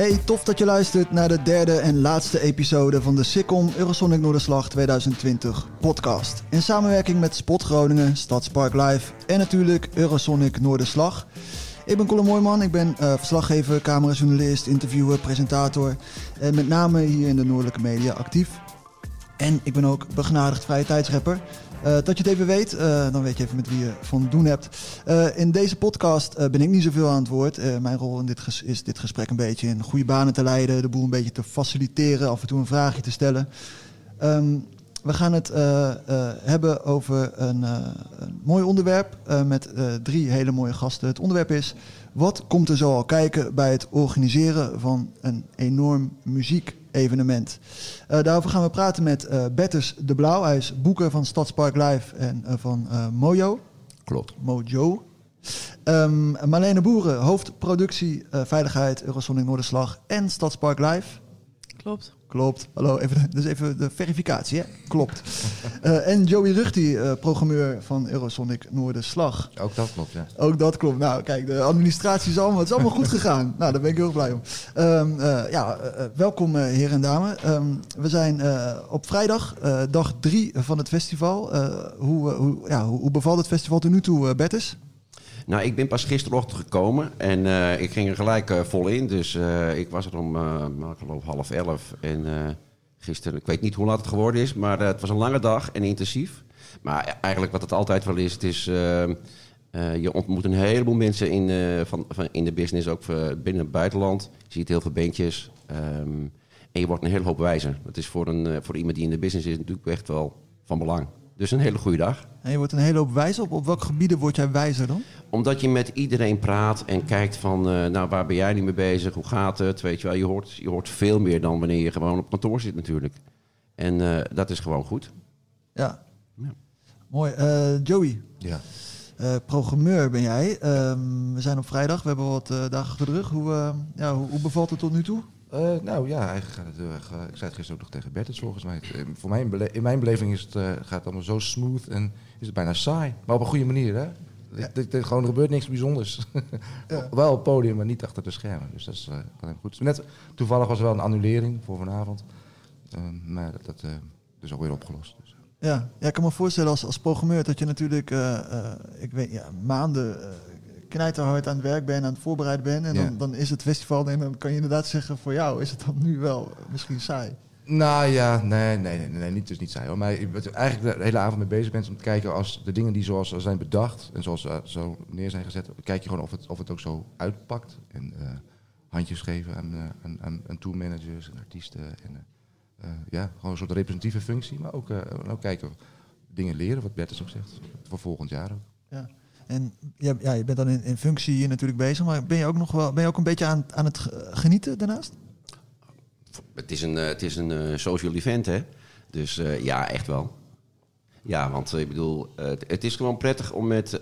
Hey, tof dat je luistert naar de derde en laatste episode van de Sikkom Eurosonic Noorderslag 2020 podcast. In samenwerking met Spot Groningen, Stadspark Live en natuurlijk Eurosonic Noorderslag. Ik ben Colin Mooijman, ik ben uh, verslaggever, camerajournalist, interviewer, presentator en met name hier in de Noordelijke Media actief. En ik ben ook begenadigd vrije tijdsrapper. Dat je het even weet, uh, dan weet je even met wie je van doen hebt. Uh, in deze podcast ben ik niet zoveel aan het woord. mijn rol in dit is dit gesprek een beetje in goede banen te leiden, de boel een beetje te faciliteren, af en toe een vraagje te stellen. Um, we gaan het hebben over een, een mooi onderwerp met drie hele mooie gasten. Het onderwerp is: wat komt er zo al kijken bij het organiseren van een enorm muziek evenement. Uh, daarover gaan we praten met uh, Bertus de Blauw. Hij is boeker van Stadspark Live en uh, van Mojo. Klopt. Mojo. Um, Marlene Boeren, hoofdproductie, veiligheid, Eurosonic Noorderslag en Stadspark Live. Klopt. Klopt. Hallo, even, dus even de verificatie, hè? Klopt. uh, en Joey Ruchti, uh, programmeur van Eurosonic Noorderslag. Ook dat klopt, ja. Ook dat klopt. Nou, kijk, de administratie is allemaal, het is allemaal goed gegaan. Nou, daar ben ik heel blij om. Um, uh, ja, welkom heren en dames. Um, we zijn op vrijdag, dag drie van het festival. hoe, hoe, ja, hoe, hoe bevalt het festival tot nu toe, Bertus? Nou, ik ben pas gisterochtend gekomen en uh, ik ging er gelijk uh, vol in. Dus uh, ik was er om, ik geloof, half elf. En gisteren, ik weet niet hoe laat het geworden is, maar het was een lange dag en intensief. Maar eigenlijk wat het altijd wel is, het is... je ontmoet een heleboel mensen in, van, van, in de business, ook binnen het buitenland. Je ziet heel veel beentjes. Um, en je wordt een hele hoop wijzer. Dat is voor, een, voor iemand die in de business is natuurlijk echt wel van belang. Dus een hele goede dag. En je wordt een hele hoop wijzer. Op, op welke gebieden word jij wijzer dan? Omdat je met iedereen praat en kijkt van, uh, nou waar ben jij nu mee bezig? Hoe gaat het? Weet je wel, je hoort, je hoort veel meer dan wanneer je gewoon op kantoor zit natuurlijk. En uh, dat is gewoon goed. Ja. ja. Mooi. Uh, Joey. Ja. programmeur ben jij. Ehm, we zijn op vrijdag. We hebben wat dagen achter de rug. Hoe, ja, hoe, hoe bevalt het tot nu toe? Uh, nou ja, eigenlijk gaat het heel erg. Uh, ik zei het gisteren ook nog tegen Bert, volgens mij. Uh, voor mij, in mijn beleving is het, gaat het allemaal zo smooth en is het bijna saai. Maar op een goede manier, hè? Ja. Het, het, gewoon, er gebeurt niks bijzonders. ja. Wel op het podium, maar niet achter de schermen. Dus dat is goed. Net, toevallig was er wel een annulering voor vanavond. Ehm, maar dat, dat is ook weer opgelost. Dus. Ja. ja, ik kan me voorstellen als, als programmeur dat je natuurlijk ik weet, ja, maanden knijterhard aan het werk ben, aan het voorbereiden ben. En dan, dan is het festival en dan kan je inderdaad zeggen voor jou is het dan nu wel misschien saai. Nou ja, nee, nee, nee, nee niet, dus niet saai hoor. Maar ik eigenlijk de hele avond mee bezig bent om te kijken als de dingen die zoals zijn bedacht en zoals zo neer zijn gezet, kijk je gewoon of het, of het ook zo uitpakt. En uh, handjes geven aan, uh, aan, aan, aan tourmanagers en artiesten. En ja, gewoon een soort representatieve functie. Maar ook, ook kijken, dingen leren, wat Bertus ook zegt, voor volgend jaar ook. Ja. En ja, ja, je bent dan in, in functie hier natuurlijk bezig, maar ben je ook nog wel ben je ook een beetje aan, aan het genieten daarnaast? Het is een, eh, het is een uh, social event, hè? Dus uh, ja, echt wel. Ja, want ik bedoel, het is gewoon prettig om met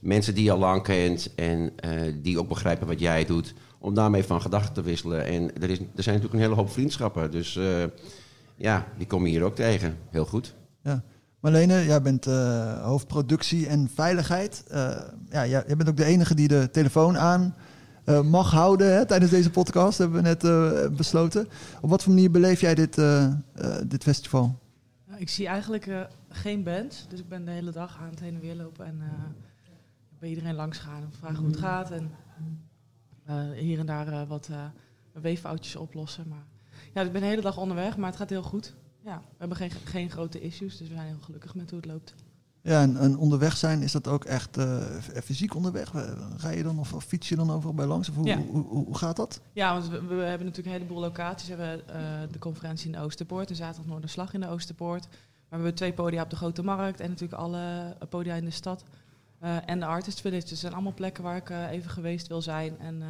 mensen die je al lang kent en die ook begrijpen wat jij doet, om daarmee van gedachten te wisselen. En er, is, er zijn natuurlijk een hele hoop vriendschappen, dus ja, die kom je hier ook tegen. Heel goed. Ja. Marlene, jij bent uh, hoofdproductie en veiligheid. Uh, ja, jij bent ook de enige die de telefoon aan uh, mag houden hè, tijdens deze podcast, hebben we net besloten. Op wat voor manier beleef jij dit, dit festival? Ik zie eigenlijk geen band, dus ik ben de hele dag aan het heen en weer lopen en bij iedereen langs gaan en vragen hoe het gaat. En hier en daar wat weeffoutjes oplossen. Maar ja, ik ben de hele dag onderweg, maar het gaat heel goed. Ja, we hebben geen, geen grote issues, dus we zijn heel gelukkig met hoe het loopt. Ja, en, en onderweg zijn, is dat ook echt uh, fysiek onderweg? Rij je dan of, of, fiets je dan overal bij langs? Of hoe, hoe, hoe, gaat dat? Ja, want we, we, hebben natuurlijk een heleboel locaties. We hebben uh, de conferentie in de Oosterpoort, en zaterdag Noorderslag in de Oosterpoort. Maar we hebben twee podia op de Grote Markt en natuurlijk alle podia in de stad. Uh, en de Artist Village. Dus zijn allemaal plekken waar ik even geweest wil zijn. En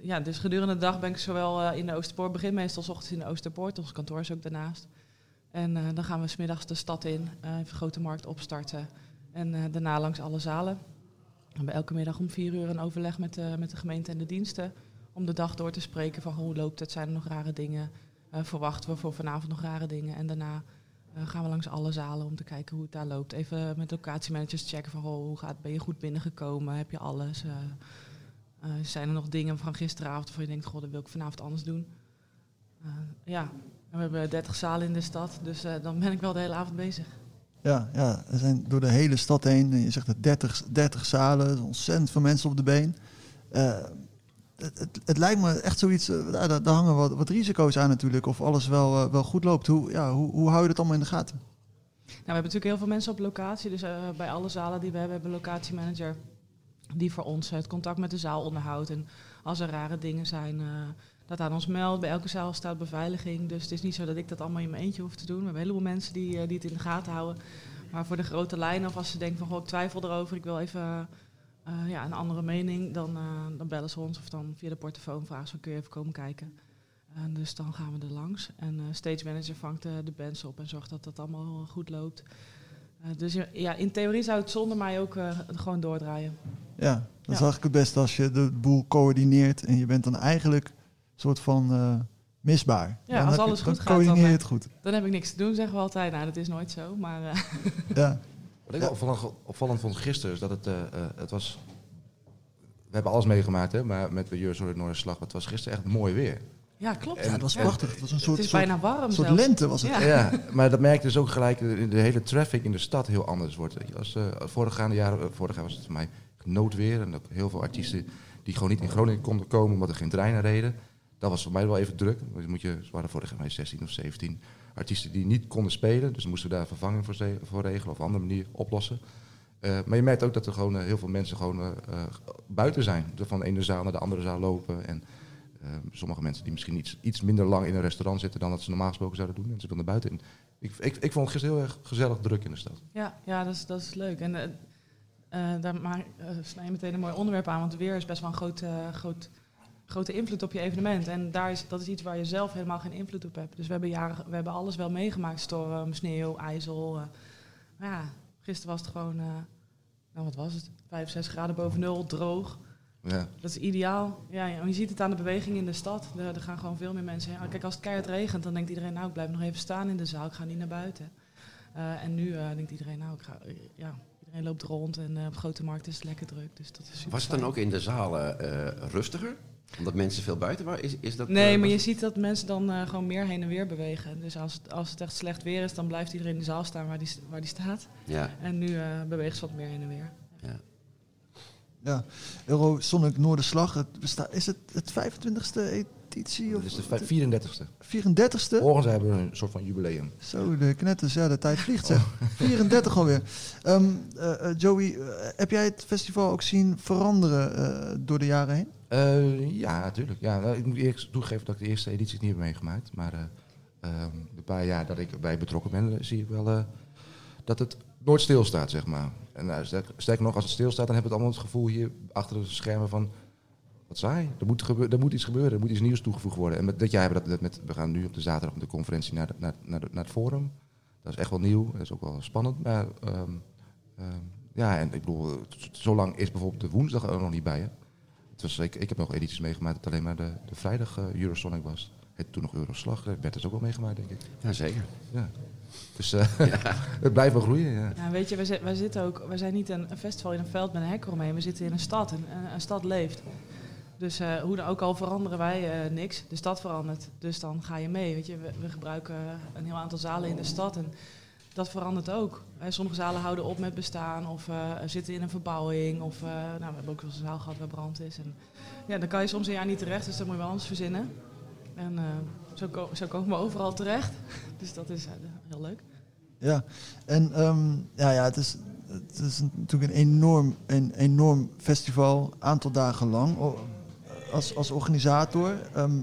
ja, dus gedurende de dag ben ik zowel uh, in de Oosterpoort, begin meestal s ochtends in de Oosterpoort, ons kantoor is ook daarnaast. En uh, dan gaan we smiddags de stad in, even Grote Markt opstarten en daarna langs alle zalen. We hebben elke middag om vier uur een overleg met de, met de gemeente en de diensten om de dag door te spreken van hoe loopt het, zijn er nog rare dingen, verwachten we voor vanavond nog rare dingen. En daarna gaan we langs alle zalen om te kijken hoe het daar loopt. Even met locatiemanagers checken van hoe gaat, ben je goed binnengekomen, heb je alles... Eh, zijn er nog dingen van gisteravond waarvan je denkt, goh, dat wil ik vanavond anders doen? Eh, ja, en we hebben 30 zalen in de stad, dus eh, dan ben ik wel de hele avond bezig. Ja, ja, er zijn door de hele stad heen, je zegt het 30, 30 zalen, ontzettend veel mensen op de been. Uh, het, het, het, lijkt me echt zoiets, uh, daar, daar, hangen wat, wat, risico's aan natuurlijk, of alles wel, uh, wel goed loopt. Hoe, ja, hoe, hoe hou je dat allemaal in de gaten? Nou, we hebben natuurlijk heel veel mensen op locatie, dus bij alle zalen die we hebben, hebben we een locatiemanager die voor ons het contact met de zaal onderhoudt. En als er rare dingen zijn, dat aan ons meldt. Bij elke zaal staat beveiliging. Dus het is niet zo dat ik dat allemaal in mijn eentje hoef te doen. We hebben een heleboel mensen die, uh, die het in de gaten houden. Maar voor de grote lijnen, of als ze denken van goh, ik twijfel erover, ik wil even uh, ja, een andere mening, dan, dan bellen ze ons of dan via de portofoon vragen ze, kun je even komen kijken. En dus dan gaan we er langs. En stage manager vangt de bands op en zorgt dat dat allemaal goed loopt. dus ja, in theorie zou het zonder mij ook gewoon doordraaien. Ja, dat ja. is eigenlijk het beste als je de boel coördineert en je bent dan eigenlijk soort van uh, misbaar. Ja, dan als alles je, goed dan gaat, coördineer dan, je het goed. dan heb ik niks te doen, zeggen we altijd. Nou, dat is nooit zo, maar... Uh, ja. Wat ik wel opvallend, opvallend vond gisteren is dat het, het was... We hebben alles meegemaakt, hè, maar met de Jurs door het Noorderslag, het was gisteren echt mooi weer. Ja, klopt. Ja, het was prachtig. Het was een soort, het is soort, bijna warm soort zelfs. lente was het. Ja. Ja, maar dat merkte dus ook gelijk de, de hele traffic in de stad heel anders wordt. Weet je. Als uh, jaren, uh, vorig jaar was het voor mij noodweer en ook heel veel artiesten die gewoon niet in Groningen konden komen omdat er geen treinen reden. Dat was voor mij wel even druk. Dus moet je, waren vorig jaar 16 of 17 artiesten die niet konden spelen. Dus moesten we daar vervanging voor, voor regelen of een andere manier oplossen. Uh, maar je merkt ook dat er gewoon uh, heel veel mensen gewoon uh, buiten zijn. Van de ene zaal naar de andere zaal lopen. En sommige mensen die misschien iets, iets minder lang in een restaurant zitten dan dat ze normaal gesproken zouden doen. En ze willen naar buiten. En ik, ik, ik vond het gisteren heel erg gezellig druk in de stad. Ja, ja dat, is, dat is leuk. En daar maar, snij je meteen een mooi onderwerp aan. Want weer is best wel een groot, groot grote invloed op je evenement. En daar is, dat is iets waar je zelf helemaal geen invloed op hebt. Dus we hebben, jaren, we hebben alles wel meegemaakt. Storm, sneeuw, ijzel. Uh, maar ja, gisteren was het gewoon, uh, nou wat was het? 5, 6 graden boven nul, droog. Ja. Dat is ideaal. Ja, ja, je ziet het aan de beweging in de stad. Er, er, gaan gewoon veel meer mensen heen. Kijk, als het keihard regent, dan denkt iedereen... nou, ik blijf nog even staan in de zaal. Ik ga niet naar buiten. Uh, en nu denkt iedereen... nou, ik ga... ja, iedereen loopt rond. En uh, op grote markt is het lekker druk. Dus dat is super Was het dan ook in de zalen rustiger? Omdat mensen veel buiten waren? Is, is dat, nee, uh, maar je ziet dat mensen dan uh, gewoon meer heen en weer bewegen. Dus als het, als het echt slecht weer is, dan blijft iedereen in de zaal staan waar die, waar die staat. Ja, En nu uh, beweegt ze wat meer heen en weer. ja. Ja, Eurosonic Noorderslag, het besta- is het het 25e editie Dat of is de vij- 34ste. 34e? Morgen hebben we een soort van jubileum. Zo, de knetters, ja, de tijd vliegt zeg. 34 alweer. Ehm, eh, eh, Joey, eh, heb jij het festival ook zien veranderen door de jaren heen? Ja, natuurlijk. Ja, nou, ik moet eerst toegeven dat ik de eerste edities niet heb meegemaakt. Maar eh, ehm, de paar jaar dat ik erbij betrokken ben, zie ik wel dat het nooit stilstaat, zeg maar. En sterk, sterker nog, als het stilstaat, dan hebben we allemaal het gevoel hier achter de schermen van... Wat saai, er moet, er moet iets gebeuren, er moet iets nieuws toegevoegd worden. En met dit jaar hebben we dat met, we gaan nu op de zaterdag met de conferentie naar, de, naar, naar, de- naar het forum. Dat is echt wel nieuw, dat is ook wel spannend. Maar ehm, ehm, ja, en ik bedoel, zo lang is bijvoorbeeld de woensdag er nog niet bij, hè. Het was, ik, ik heb nog edities meegemaakt dat alleen maar de, de vrijdag eh, Eurosonic was. Het toen nog Euroslag, eh, werd dus ook wel meegemaakt, denk ik. ja, zeker. Ja. Dus eh, het blijft wel groeien, ja. Ja, weet je, wij, wij zitten ook, wij zijn niet een, een festival in een veld met een hek eromheen. We zitten in een stad en een, een stad leeft. Dus eh, hoe dan ook al veranderen wij eh, niks. De stad verandert. Dus dan ga je mee. Je, we, gebruiken een heel aantal zalen in de stad en dat verandert ook. Eh, sommige zalen houden op met bestaan of eh, zitten in een verbouwing. Of, eh, nou, we hebben ook wel een zaal gehad waar brand is. En, ja, dan kan je soms een jaar niet terecht, dus dan moet je wel anders verzinnen. En eh, zo, ko- zo komen we overal terecht. Dus dat is eh, heel leuk. Ja, en ehm, ja, ja, het is, het is natuurlijk een enorm, een enorm festival, aantal dagen lang. Als, als organisator, ehm,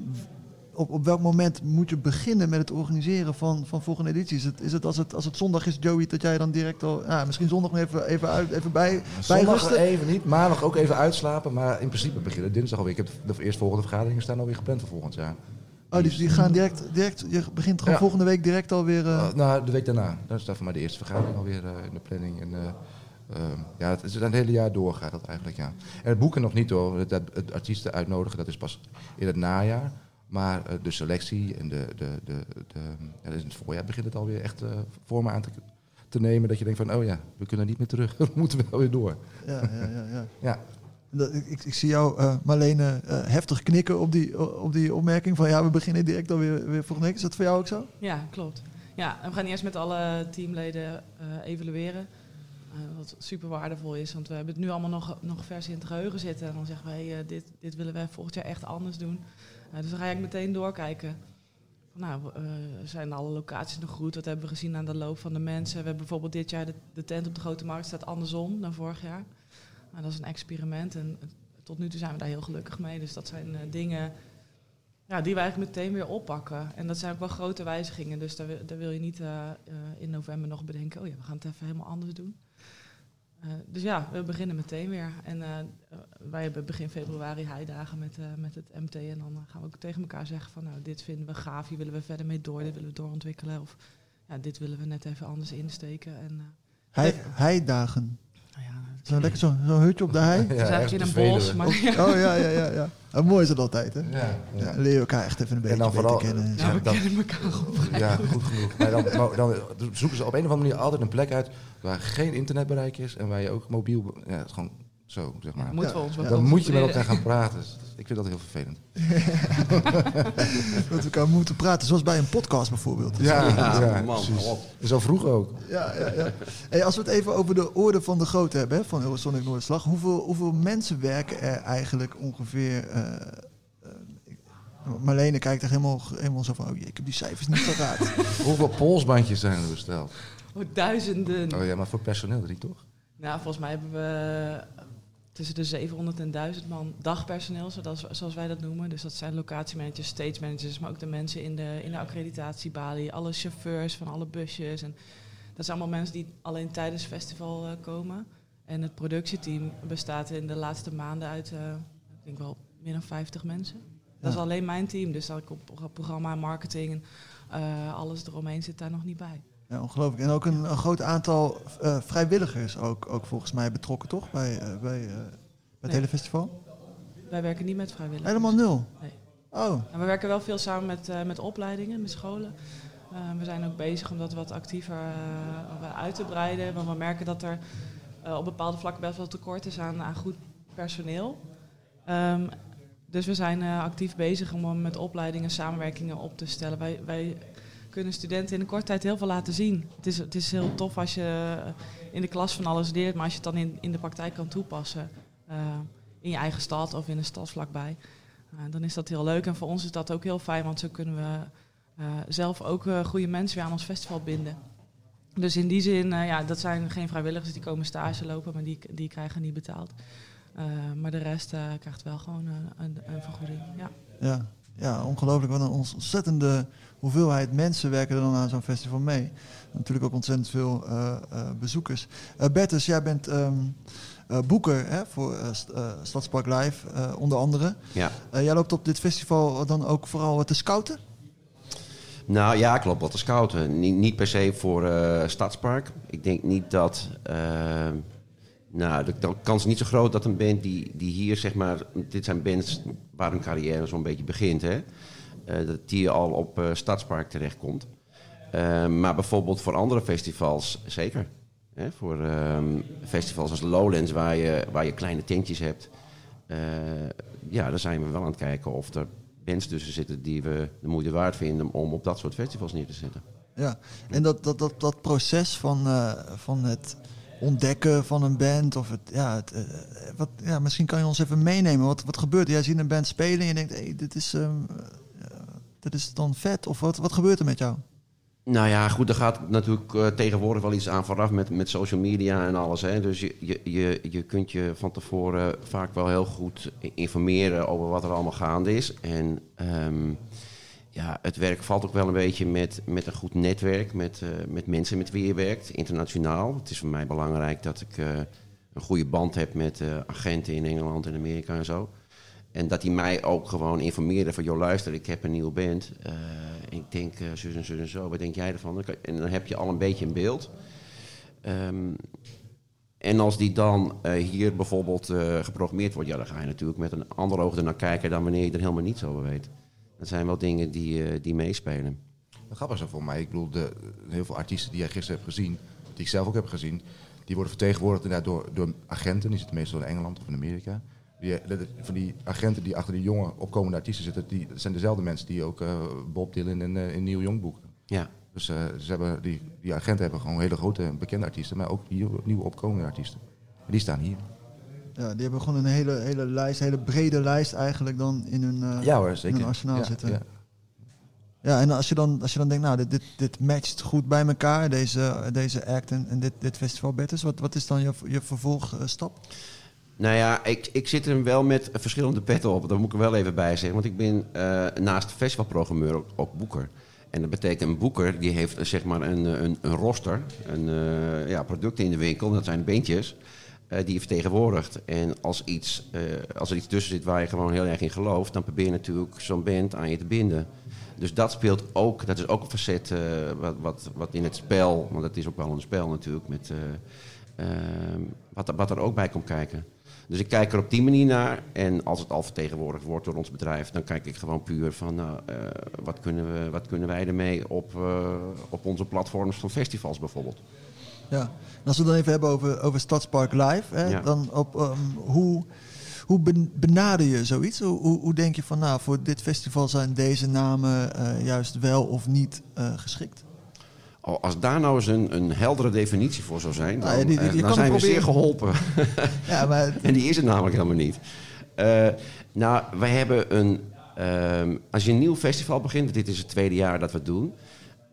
op, op welk moment moet je beginnen met het organiseren van, van volgende edities? Is het, is het, als het als het zondag is, Joey, dat jij dan direct al, ja, misschien zondag nog even, even, uit, even bij, Zondag even niet, maandag ook even uitslapen. Maar in principe beginnen dinsdag alweer. Ik heb de eerstvolgende vergaderingen staan alweer gepland voor volgend jaar. Oh, die, die gaan direct, direct, je begint gewoon Ja. volgende week direct alweer... Uh, nou, de week daarna. Dan staat voor mij de eerste vergadering alweer eh, in de planning. En, ja, het, is het hele jaar door gaat dat eigenlijk, ja. En het boeken nog niet hoor. Het, het, het artiesten uitnodigen, dat is pas in het najaar. Maar eh, de selectie en de, de, de, de, ja, dus in het voorjaar begint het alweer echt eh vormen aan te, te nemen. Dat je denkt van, oh ja, we kunnen niet meer terug. we moeten wel weer door. ja, ja, ja, ja. Ja. Dat, ik, ik, zie jou, eh Marlene, eh, heftig knikken op die, op die opmerking van ja, we beginnen direct alweer weer volgende week. Is dat voor jou ook zo? Ja, klopt. Ja, en we gaan eerst met alle teamleden eh, evalueren. Eh, wat super waardevol is, want we hebben het nu allemaal nog, nog vers in het geheugen zitten. En dan zeggen we, eh, dit, dit willen we volgend jaar echt anders doen. Eh, dus dan ga ik meteen doorkijken. Van, nou, zijn alle locaties nog goed? Wat hebben we gezien aan de loop van de mensen? We hebben bijvoorbeeld dit jaar de, de tent op de Grote Markt staat andersom dan vorig jaar. Nou, dat is een experiment en tot nu toe zijn we daar heel gelukkig mee. Dus dat zijn dingen ja, die we eigenlijk meteen weer oppakken. En dat zijn ook wel grote wijzigingen. Dus daar, wil- daar wil je niet eh, eh, in november nog bedenken... oh ja, we gaan het even helemaal anders doen. Eh, dus ja, we beginnen meteen weer. En wij hebben begin februari heidagen met, met het MT. En dan gaan we ook tegen elkaar zeggen van... nou, dit vinden we gaaf, hier willen we verder mee door. Dit willen we doorontwikkelen. Of ja, dit willen we net even anders insteken. En Hei, heidagen. Nou ja, het Zo lekker zo'n hutje op de hei. is eigenlijk in een bos. Maar Oh ja, ja, ja. ja. Oh, mooi is dat altijd, hè? Ja, Ja, ja. leer je elkaar echt even een beetje En dan beter vooral, kennen. ja, we dan- kennen elkaar op Ja, goed. genoeg. Maar dan, maar dan zoeken ze op een of andere manier altijd een plek uit waar geen internetbereik is en waar je ook mobiel... Ja, het gewoon zo, zeg maar. Moeten we ons wel Dan moet je met elkaar gaan praten. Dus Ik vind dat heel vervelend. Dat we elkaar moeten praten, zoals bij een podcast bijvoorbeeld. Ja, Ja, ja, man. Zo vroeg ook. Ja, ja, ja. Hey, als we het even over de orde van de grootte hebben hè, van Eurosonic Noorderslag. Hoeveel, hoeveel mensen werken er eigenlijk ongeveer... eh, eh, Marlene kijkt er helemaal, helemaal zo van... Oh jee, ik heb die cijfers niet paraat. Hoeveel polsbandjes zijn er besteld? Oh, duizenden. Oh ja, maar voor personeel drie toch? Nou, volgens mij hebben we tussen de 700 en 1000 man dagpersoneel, zoals, zoals wij dat noemen. Dus dat zijn locatiemanagers, stage managers, maar ook de mensen in de, in de accreditatiebalie, alle chauffeurs van alle busjes. En dat zijn allemaal mensen die alleen tijdens het festival eh, komen. En het productieteam bestaat in de laatste maanden uit, eh, ik denk wel, meer dan 50 mensen. Dat is alleen mijn team, dus dat ik op pro- programma, marketing en eh, alles eromheen zit daar nog niet bij. Ja, ongelooflijk. En ook een, een groot aantal eh, vrijwilligers ook, ook volgens mij betrokken, toch? Bij, eh, bij, eh, bij het Nee. hele festival? Wij werken niet met vrijwilligers. Helemaal nul? Nee. Oh, we werken wel veel samen met, met opleidingen, met scholen. We zijn ook bezig om dat wat actiever uit te breiden. Want we merken dat er op bepaalde vlakken best wel tekort is aan, aan goed personeel. Ehm, dus we zijn actief bezig om met opleidingen samenwerkingen op te stellen. Wij, wij kunnen studenten in een korte tijd heel veel laten zien. Het is, het is heel tof als je in de klas van alles leert, maar als je het dan in, in de praktijk kan toepassen. eh, in je eigen stad of in een stad vlakbij. Uh, dan is dat heel leuk. En voor ons is dat ook heel fijn, want zo kunnen we zelf ook goede mensen weer aan ons festival binden. Dus in die zin, ja, dat zijn geen vrijwilligers die komen stage lopen, maar die, die krijgen niet betaald. Maar de rest krijgt wel gewoon een, een vergoeding. Ja. Ja, ja ongelooflijk. Wat een ontzettende hoeveelheid mensen werken er dan aan zo'n festival mee. Natuurlijk ook ontzettend veel uh, bezoekers. Bertus, jij bent um, boeker hè, voor Stadspark Live, onder andere. Ja. jij loopt op dit festival dan ook vooral te scouten? Nou ja, klopt. Wat te scouten. Niet, niet per se voor uh, Stadspark. Ik denk niet dat. Uh, nou, de, de, kans is niet zo groot dat een band die, die hier, zeg maar. Dit zijn bands waar hun carrière zo'n beetje begint, hè. Uh, dat die al op Stadspark terechtkomt. maar bijvoorbeeld voor andere festivals zeker. Hè? Voor um, festivals als Lowlands, waar je, waar je kleine tentjes hebt. ja, daar zijn we wel aan het kijken of er bands tussen zitten die we de moeite waard vinden om op dat soort festivals neer te zetten. Ja, en dat, dat, dat, dat proces van, van het ontdekken van een band, of het, ja, het, wat, ja, misschien kan je ons even meenemen. Wat, wat gebeurt er? Jij ziet een band spelen en je denkt, hey, dit, is, um, dit is dan vet, of wat, wat gebeurt er met jou? Nou ja, goed, er gaat natuurlijk uh, tegenwoordig wel iets aan vooraf met, met social media en alles. Hè. Dus je, je, je, je kunt je van tevoren vaak wel heel goed informeren over wat er allemaal gaande is. En um, ja, het werk valt ook wel een beetje met, met een goed netwerk, met, uh, met mensen met wie je werkt, internationaal. Het is voor mij belangrijk dat ik uh, een goede band heb met agenten in Engeland en Amerika en zo. En dat die mij ook gewoon informeerden van... joh, luister, ik heb een nieuwe band. Uh, ik denk uh, zus en zus en zo. Wat denk jij ervan? En dan heb je al een beetje een beeld. Um, en als die dan uh, hier bijvoorbeeld geprogrammeerd wordt... ja, dan ga je natuurlijk met een ander oog ernaar kijken... dan wanneer je er helemaal niet over weet. Dat zijn wel dingen die, die meespelen. Grappig is voor mij. Ik bedoel, de, heel veel artiesten die jij gisteren hebt gezien... die ik zelf ook heb gezien... die worden vertegenwoordigd inderdaad door, door agenten. Die zitten meestal in Engeland of in Amerika... Die, dat- van die agenten die achter die jonge opkomende artiesten zitten, die, dat zijn dezelfde mensen die ook eh, Bob Dylan en, eh in Neil Young boeken. Ja. Dus eh, ze hebben, die, die agenten hebben gewoon hele grote bekende artiesten, maar ook nieuwe, nieuwe opkomende artiesten. En die staan hier. Ja, die hebben gewoon een hele, hele lijst, hele brede lijst eigenlijk dan in hun, eh, Ja hoor, in zeker. hun arsenaal Ja, zitten. ja. Ja, en als je dan, als je dan denkt, nou, dit, dit, dit matcht goed bij elkaar, deze, deze act en, en dit, dit festival Betters. Wat, wat is dan je, je vervolgstap? Nou ja, ik, ik zit er wel met verschillende petten op. Daar moet ik er wel even bij zeggen. Want ik ben eh, naast festivalprogrammeur ook, ook boeker. En dat betekent een boeker die heeft eh, zeg maar een, een, een roster, een eh, ja, producten in de winkel. Dat zijn eh, die je vertegenwoordigt. En als, iets, eh, als er iets tussen zit waar je gewoon heel erg in gelooft, dan probeer je natuurlijk zo'n band aan je te binden. Dus dat speelt ook, dat is ook een facet eh, wat, wat, wat in het spel, want het is ook wel een spel natuurlijk, met, eh, ehm, wat, wat er ook bij komt kijken. Dus ik kijk er op die manier naar. En als het al vertegenwoordigd wordt door ons bedrijf, dan kijk ik gewoon puur van nou, eh, wat, kunnen we, wat kunnen wij ermee op, eh, op onze platforms van festivals bijvoorbeeld. Ja. En als we het dan even hebben over, over Stadspark Live, hè, Ja. dan op, ehm, hoe, hoe ben- benader je zoiets? Hoe, hoe, hoe denk je van, nou, voor dit festival zijn deze namen eh, juist wel of niet geschikt? Oh, als daar nou eens een, een heldere definitie voor zou zijn, dan, Nou ja, die- die- eh, dan zijn we het zeer geholpen. Ja, maar En die is er namelijk helemaal niet. Eh, nou, wij hebben een. ehm, als je een nieuw festival begint, dit is het tweede jaar dat we het doen.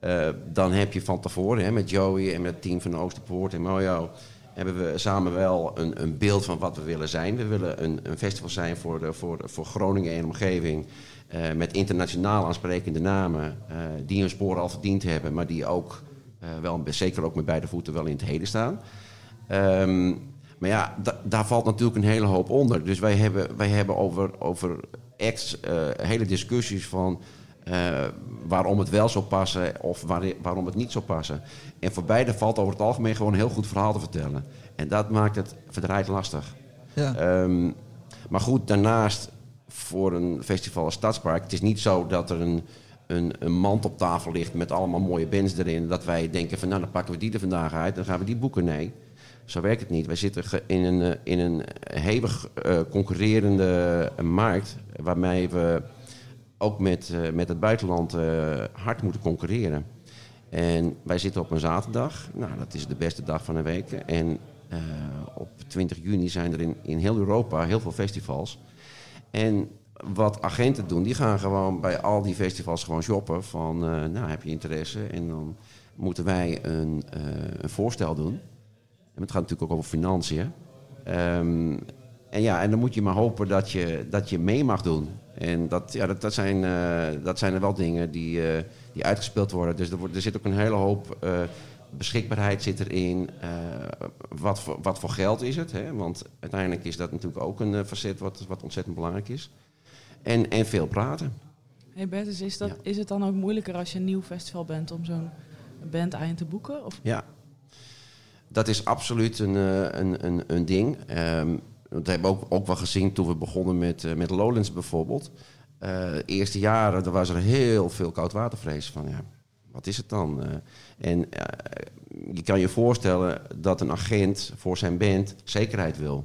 eh, dan heb je van tevoren hè, met Joey en met het team van Oosterpoort en Mojo. hebben we samen wel een, een beeld van wat we willen zijn. We willen een, een festival zijn voor, de, voor, de- voor Groningen en omgeving. Eh, met internationaal aansprekende namen. eh, die hun sporen al verdiend hebben, maar die ook eh, wel, zeker ook met beide voeten wel in het heden staan. Ehm, maar ja, da- daar valt natuurlijk een hele hoop onder. Dus wij hebben, wij hebben over, over acts hele discussies van waarom het wel zou passen of waar- waarom het niet zou passen. En voor beide valt over het algemeen gewoon een heel goed verhaal te vertellen. En dat maakt het verdraaid lastig. ja. Ehm, maar goed, daarnaast voor een festival als Stadspark... het is niet zo dat er een, een, een mand op tafel ligt met allemaal mooie bands erin... dat wij denken van nou, dan pakken we die er vandaag uit... dan gaan we die boeken. Nee, zo werkt het niet. Wij zitten in een, eh, in een hevig eh, concurrerende markt... waarmee we ook met, eh, met het buitenland hard moeten concurreren. En wij zitten op een zaterdag. Nou, dat is de beste dag van de week. En op 20 juni zijn er in, in heel Europa heel veel festivals. En wat agenten doen, die gaan gewoon bij al die festivals gewoon shoppen. Van, eh, nou, heb je interesse? En dan moeten wij een, eh, een voorstel doen. En het gaat natuurlijk ook over financiën. Ehm, en ja, en dan moet je maar hopen dat je, dat je mee mag doen. En dat, ja, dat, dat, zijn, eh, dat zijn er wel dingen die, die uitgespeeld worden. Dus er, wordt, er zit ook een hele hoop beschikbaarheid zit erin. Eh, wat, voor, wat voor geld is het? Hè? Want uiteindelijk is dat natuurlijk ook een eh, facet wat, wat ontzettend belangrijk is. En, en veel praten. Hey Bert, dus is, dat, Ja. is het dan ook moeilijker als je een nieuw festival bent om zo'n band aan je te boeken? Of Ja, dat is absoluut een, eh, een, een, een ding. Ehm, dat hebben we ook, ook wel gezien toen we begonnen met, met Lowlands bijvoorbeeld. De eerste jaren er was er heel veel koudwatervrees van. Ja, wat is het dan? Eh, en eh, je kan je voorstellen dat een agent voor zijn band zekerheid wil.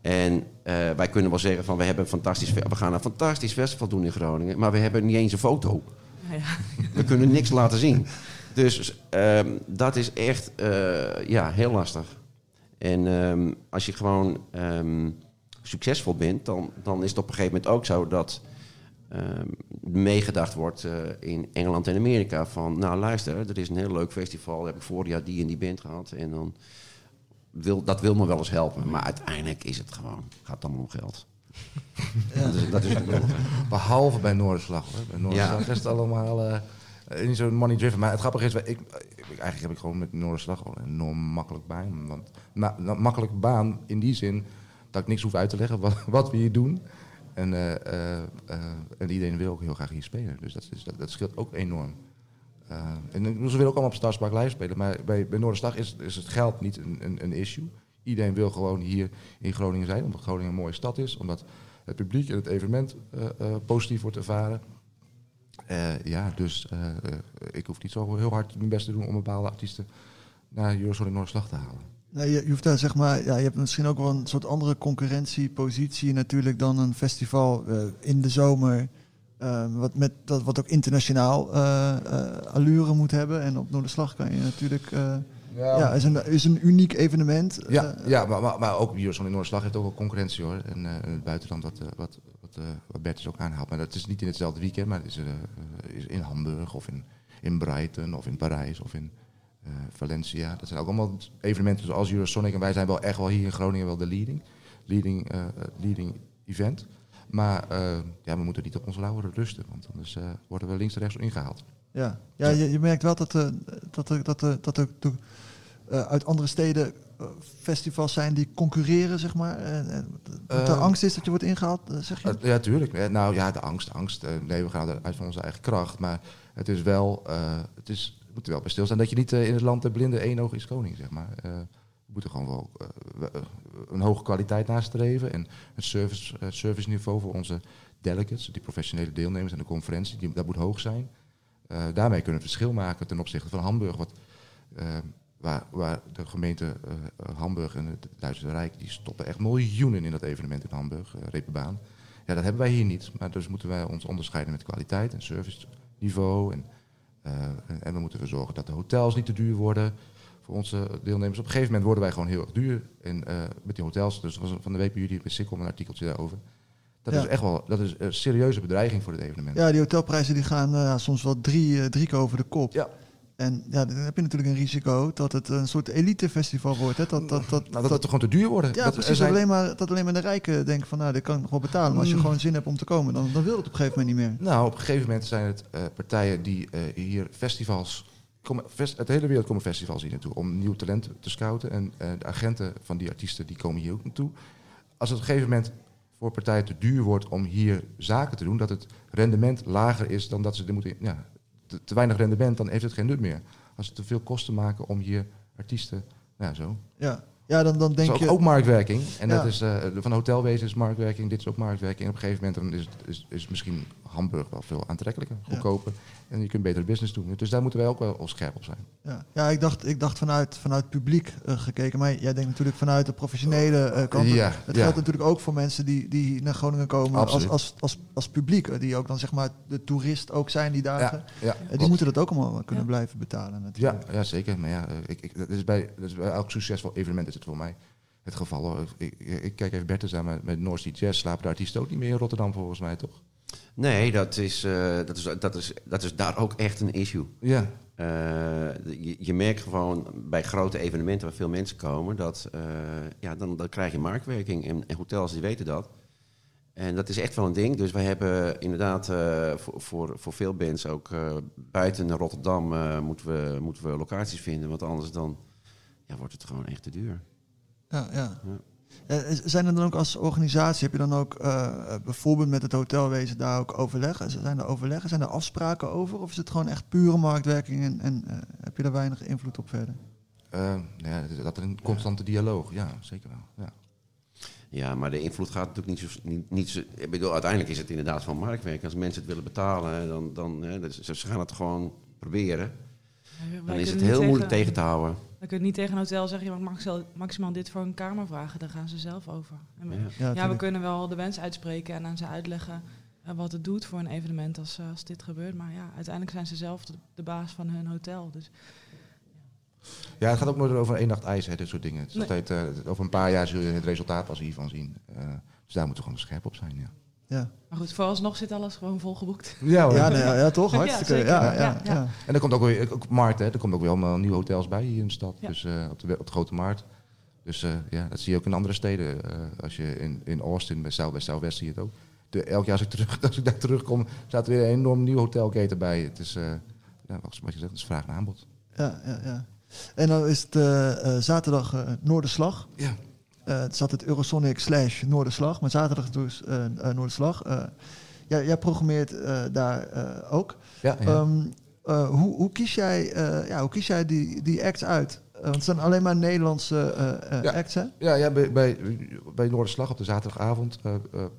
En eh, wij kunnen wel zeggen van we, hebben een fantastisch, we gaan een fantastisch festival doen in Groningen, maar we hebben niet eens een foto. Ja, We kunnen niks laten zien. Dus ehm, dat is echt ja, heel lastig. En ehm, als je gewoon ehm, succesvol bent, dan, dan is het op een gegeven moment ook zo dat meegedacht wordt eh, in Engeland en Amerika. Van nou luister, er is een heel leuk festival, heb ik vorig jaar die en die band gehad. En dan wil, dat wil me wel eens helpen. Maar uiteindelijk is het gewoon, gaat het allemaal om geld. Dat is, dat is. Behalve bij Noorderslag. Hoor. Bij Noorderslag Ja. is het allemaal eh, niet zo money driven. Maar het grappige is, ik, ik, eigenlijk heb ik gewoon met Noorderslag een enorm makkelijk baan. Want, ma- nou, makkelijk baan in die zin dat ik niks hoef uit te leggen wat, wat we hier doen. En, eh, eh, en iedereen wil ook heel graag hier spelen. Dus dat, is, dat, dat scheelt ook enorm. En ze willen ook allemaal op Stadspark live spelen. Maar bij, bij Noorderslag is, is het geld niet een, een, een issue. Iedereen wil gewoon hier in Groningen zijn. Omdat Groningen een mooie stad is. Omdat het publiek en het evenement positief wordt ervaren. Ja, dus ik hoef niet zo heel hard mijn best te doen om bepaalde artiesten naar Eurosonic Noorderslag te halen. Nee, je, je hoeft daar zeg maar, ja, je hebt misschien ook wel een soort andere concurrentiepositie natuurlijk dan een festival eh, in de zomer. eh, wat, met, dat, wat ook internationaal eh, eh, allure moet hebben. En op Noorderslag kan je natuurlijk. eh, ja, is een, is een uniek evenement. Ja, ja maar, maar, maar ook Eurozone in Noorderslag heeft ook wel concurrentie hoor. En in het buitenland, wat, wat, wat, wat Bert dus ook aanhaalt. Maar dat is niet in hetzelfde weekend, maar het is, is in Hamburg of in, in Brighton of in Parijs of in Valencia. Dat zijn ook allemaal evenementen zoals Eurosonic. En wij zijn wel echt wel hier in Groningen wel de leading, leading, eh, eh, leading event. Maar eh, ja, we moeten niet op onze lauweren rusten, want anders eh, worden we links en rechts ingehaald. Ja, ja je, je merkt wel dat, er dat, dat, dat eh, uit andere steden eh, festivals zijn die concurreren, zeg maar. En, dat de Eh, angst is dat je wordt ingehaald, eh, zeg je? Ja, tuurlijk. Eh, Nou ja, de angst, angst. eh, nee, we gaan uit van onze eigen kracht. Maar het is wel, eh, het is, we moeten wel bij stilstaan dat je niet eh, in het land de blinde één oog is koning, zeg maar. Eh, we moeten gewoon wel eh, een hoge kwaliteit nastreven en een service, serviceniveau voor onze delegates, die professionele deelnemers aan de conferentie, dat moet hoog zijn. Daarmee kunnen we verschil maken ten opzichte van Hamburg, wat, waar, waar de gemeente Hamburg en het Duitse Rijk, die stoppen echt miljoenen in dat evenement in Hamburg, Reeperbaan. Ja, dat hebben wij hier niet, maar dus moeten wij ons onderscheiden met kwaliteit en serviceniveau. En, en, en we moeten ervoor zorgen dat de hotels niet te duur worden voor onze deelnemers. Op een gegeven moment worden wij gewoon heel erg duur en, eh, met die hotels. Dus was van de week bij jullie bij Sikkom een artikeltje daarover. Dat Ja. is echt wel dat is een serieuze bedreiging voor dit evenement. Ja, die hotelprijzen die gaan eh, soms wel drie, eh, drie keer over de kop. Ja. En ja, dan heb je natuurlijk een risico dat het een soort elitefestival wordt. Hè? Dat, dat, dat, nou, dat, het toch gewoon te duur worden. ja, dat, precies. zijn- Dat, alleen maar, dat alleen maar de rijken denken van, nou, dit kan ik wel betalen. Maar als je Mm. gewoon zin hebt om te komen, dan, dan wil het op een gegeven moment niet meer. Nou, op een gegeven moment zijn het eh, partijen die eh, hier festivals. Komen, fest, uit de hele wereld komen festivals hier naartoe om nieuw talent te scouten. En eh, de agenten van die artiesten die komen hier ook naartoe. Als het op een gegeven moment voor partijen te duur wordt om hier zaken te doen, dat het rendement lager is dan dat ze er moeten. Ja, te, te weinig rendement, dan heeft het geen nut meer. Als het te veel kosten maken om hier artiesten. Nou, zo. Ja, ja dan, dan Dat denk is ook, je... ook marktwerking. En Ja. dat is, eh, van hotelwezen is marktwerking, dit is ook marktwerking. En op een gegeven moment dan is, het- is, is misschien Hamburg wel veel aantrekkelijker, goedkoper. En je kunt beter business doen. Dus daar moeten wij ook wel scherp op zijn. Ja, ja ik dacht, ik dacht vanuit, vanuit publiek eh, gekeken. Maar jij denkt natuurlijk vanuit de professionele eh, kant. Ja, het ja. geldt natuurlijk ook voor mensen die, die naar Groningen komen als, Absoluut. als, als, als publiek. Die ook dan zeg maar de toerist ook zijn die dagen. Ja, ja, Eh, die klopt. moeten dat ook allemaal kunnen Ja. blijven betalen ja, natuurlijk. ja, zeker. Maar ja, ik, ik, dat, is bij, dat is bij elk succesvol evenement is het voor mij het geval. Hoor. Ik, ik, ik kijk even Bertus aan, met, met North Sea Jazz slapen de artiesten ook niet meer in Rotterdam volgens mij, toch? Nee, dat is, eh, dat, is, dat, is, dat is daar ook echt een issue. Ja, Eh, je, je merkt gewoon bij grote evenementen waar veel mensen komen, dat eh, ja, dan, dan krijg je marktwerking. En, en hotels die weten dat. En dat is echt wel een ding. Dus wij hebben inderdaad voor, voor, voor veel bands ook buiten Rotterdam moeten, we, moeten we locaties vinden. Want anders dan ja, wordt het gewoon echt te duur. Ja, ja. Ja. Eh, zijn er dan ook als organisatie, heb je dan ook eh, bijvoorbeeld met het hotelwezen daar ook overleggen? Zijn er overleggen, zijn er afspraken over? Of is het gewoon echt pure marktwerking en, en eh, heb je daar weinig invloed op verder? Eh, nou ja dat is een constante dialoog. Ja, zeker wel. Ja. Ja, maar de invloed gaat natuurlijk niet zo... Niet, niet zo ik bedoel, uiteindelijk is het inderdaad van marktwerking. Als mensen het willen betalen, dan, dan hè, is- ze gaan het gewoon proberen. Dan is het heel moeilijk tegen te houden. Je niet tegen een hotel zeggen, je mag maximaal, maximaal dit voor een kamer vragen. Daar gaan ze zelf over. En we- Ja. ja, we kunnen wel de wens uitspreken en aan ze uitleggen eh, wat het doet voor een evenement als, eh, als dit gebeurt. Maar ja, uiteindelijk zijn ze zelf de, de baas van hun hotel. Dus Ja, het gaat ook nooit over één nacht ijs, hè, dit soort dingen. Het is Nee. altijd, eh, over een paar jaar zul je het resultaat pas hiervan zien. Eh, dus daar moeten we gewoon scherp op zijn, ja. Ja, Maar goed, vooralsnog zit alles gewoon volgeboekt. Ja, ja, nee, ja, ja, toch? Hartstikke. Ja, ja, Ja, ja, ja. En er komt ook weer, ook markt, hè. Er komt ook weer allemaal nieuwe hotels bij hier in de stad. Ja. Dus eh, op, de, op de grote markt. Dus eh, ja, dat zie je ook in andere steden. Eh, als je in, in Austin, bij South, bij Southwest zie je het ook. De, elk jaar als ik, terug, als ik daar terugkom, staat er weer een enorm nieuw hotelketen bij. Het is, eh, ja, wat je zegt, het is vraag en aanbod. ja, ja, ja. En dan is het zaterdag eh, Noorderslag. Ja. Eh, het zat het Eurosonic slash Noorderslag, maar zaterdag dus eh, eh, Noorderslag. Jij, jij programmeert daar ook. Ja, ja. Ehm, eh, hoe, hoe kies jij, ja, hoe kies jij die, die acts uit? Want het zijn alleen maar Nederlandse Ja. acts, hè? Ja, ja bij, bij, bij Noorderslag op de zaterdagavond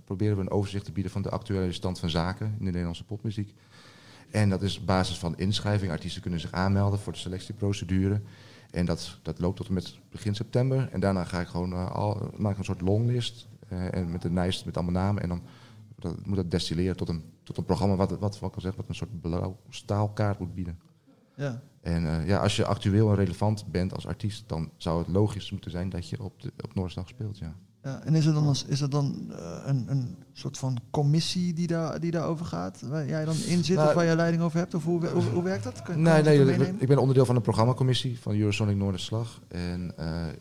proberen we een overzicht te bieden van de actuele stand van zaken in de Nederlandse popmuziek. En dat is op basis van inschrijving. Artiesten kunnen zich aanmelden voor de selectieprocedure. En dat, dat loopt tot en met begin september. En daarna ga ik gewoon uh, al, maak ik een soort longlist. Uh, en met een lijst met allemaal namen. En dan dat, moet dat destilleren tot een, tot een programma wat, wat, wat, zeggen, wat een soort blauw staalkaart moet bieden. Ja. En uh, ja, als je actueel en relevant bent als artiest, dan zou het logisch moeten zijn dat je op, de, op Noorderslag speelt. Ja. Ja, en is er dan, is er dan uh, een, een soort van commissie die, daar, die daarover gaat? Waar jij dan in zit Nou, of waar jij leiding over hebt? Of hoe, hoe, hoe werkt dat? Kan, Nee, je nee, ik, ben onderdeel van de programmacommissie van Eurosonic Noorderslag. En eh, eh,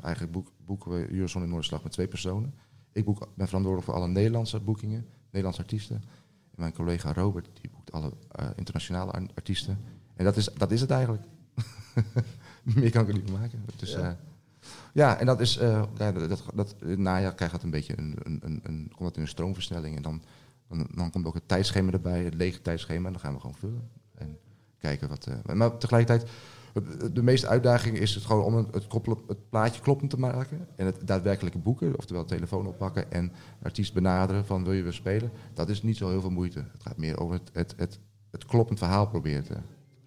eigenlijk boek, boeken we Eurosonic Noorderslag met twee personen. Ik boek, ben verantwoordelijk voor alle Nederlandse boekingen, Nederlandse artiesten. En mijn collega Robert, die boekt alle eh, internationale ar- artiesten. En dat is, dat is het eigenlijk. Meer kan ik er niet van maken. Dus, Ja. Ja. en dat is, eh, ja, dat, dat, dat, najaar krijgt een beetje een, een, een, een, komt dat in een stroomversnelling. En dan, dan, dan komt ook het tijdschema erbij, het lege tijdschema. En dan gaan we gewoon vullen. En kijken wat. eh, maar tegelijkertijd, de meeste uitdaging is het gewoon om het, koppelen, het plaatje kloppend te maken. En het daadwerkelijke boeken, oftewel telefoon oppakken en artiest benaderen van wil je weer spelen. Dat is niet zo heel veel moeite. Het gaat meer over het, het, het, het kloppend verhaal proberen te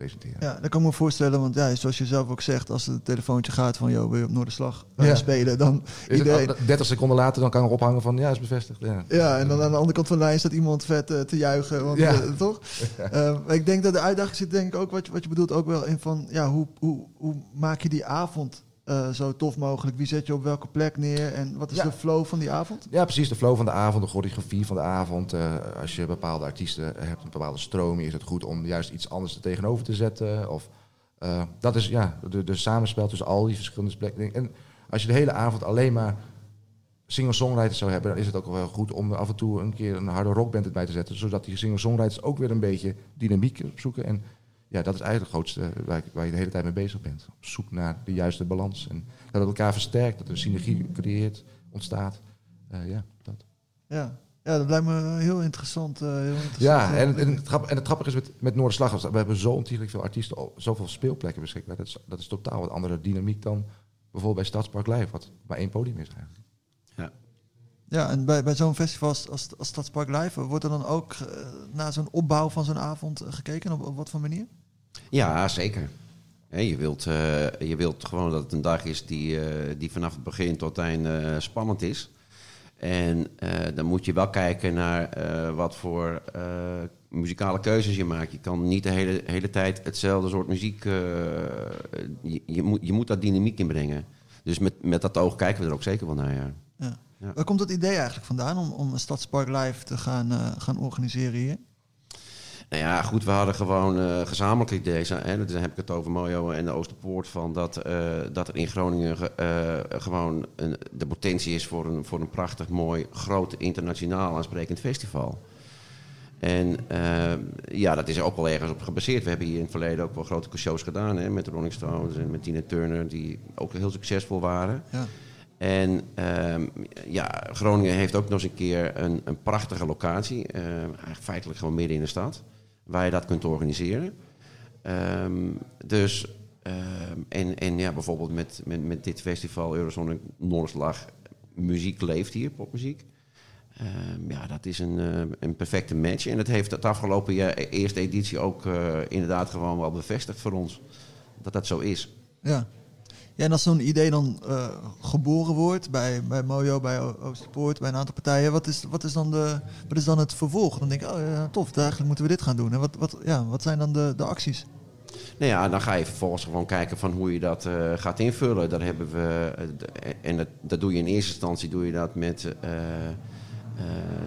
presenteren. Ja, dat kan ik me voorstellen, want ja, zoals je zelf ook zegt, als het telefoontje gaat van, joh, wil je op Noorderslag uh, Ja. spelen, dan iedereen... het, 30 seconden later dan kan ik ophangen van ja, is bevestigd. Ja. Ja, en dan aan de andere kant van de lijn staat iemand vet eh, te juichen, want, Ja. eh, toch? Maar ik denk dat de uitdaging zit, denk ik ook, wat je, wat je bedoelt, ook wel in van, ja, hoe, hoe, hoe maak je die avond eh, zo tof mogelijk? Wie zet je op welke plek neer en wat is Ja. de flow van die avond? Ja, precies. De flow van de avond, de choreografie van de avond. Eh, als je bepaalde artiesten hebt, een bepaalde stroming, is het goed om juist iets anders er tegenover te zetten. Of, eh, dat is ja, de, de samenspel tussen al die verschillende plekken. En als je de hele avond alleen maar singer-songwriters zou hebben, dan is het ook wel goed om af en toe een keer een harde rockband erbij te zetten. Zodat die singer-songwriters ook weer een beetje dynamiek opzoeken. En ja, dat is eigenlijk het grootste waar, ik- waar je de hele tijd mee bezig bent. Op zoek naar de juiste balans. En dat het elkaar versterkt, dat er een synergie creëert, ontstaat. Eh, ja, dat. Ja. ja, dat lijkt me heel interessant. eh, heel interessant Ja, eh, en, en, het, grap, en het grappige is met, met Noorderslag, we hebben zo ontiegelijk veel artiesten, zoveel speelplekken beschikbaar. Dat is, dat is totaal wat andere dynamiek dan bijvoorbeeld bij Stadspark Live, wat maar één podium is eigenlijk. Ja, en bij, bij zo'n festival als, als, als Stadspark Live, wordt er dan ook eh, naar zo'n opbouw van zo'n avond eh, gekeken? Op, op wat voor manier? Ja, zeker. Je, wilt, eh, je wilt gewoon dat het een dag is die, eh, die vanaf het begin tot het einde eh, spannend is. En dan moet je wel kijken naar wat voor muzikale keuzes je maakt. Je kan niet de hele, hele tijd hetzelfde soort muziek. je, je, moet, je moet daar dynamiek in brengen. Dus met, met dat oog kijken we er ook zeker wel naar. Ja. Ja. Ja. Waar komt het idee eigenlijk vandaan om, om een Stadspark Live te gaan, gaan organiseren hier? Nou ja, goed, we hadden gewoon eh gezamenlijk ideeën. Hè, dan heb ik het over Mojo en de Oosterpoort. Van dat, eh, dat er in Groningen ge- eh, gewoon een, de potentie is voor een, voor een prachtig, mooi, groot, internationaal aansprekend festival. En ja, dat is er ook wel ergens op gebaseerd. We hebben hier in het verleden ook wel grote shows gedaan. Hè, met Rolling Stones en met Tina Turner, die ook heel succesvol waren. Ja. En ehm, ja, Groningen heeft ook nog eens een keer een, een prachtige locatie. eigenlijk feitelijk gewoon midden in de stad. Waar je dat kunt organiseren. Ehm, dus, ehm, en, en ja, bijvoorbeeld met, met, met dit festival Eurozone Noorderslag. Muziek leeft hier, popmuziek. Ehm, ja, dat is een, eh, een perfecte match. En dat heeft het afgelopen jaar, eerste editie ook eh, inderdaad gewoon wel bevestigd voor ons. Dat dat zo is. Ja. Ja, en als zo'n idee dan eh, geboren wordt bij, bij Mojo, bij Oosterpoort, bij een aantal partijen, wat is, wat, is dan de, wat is dan het vervolg? Dan denk ik, oh ja, tof, eigenlijk moeten we dit gaan doen. En wat, wat, ja, wat zijn dan de, de acties? Nou ja, dan ga je vervolgens gewoon kijken van hoe je dat eh, gaat invullen. Daar hebben we, eh, en dat, dat doe je in eerste instantie doe je dat met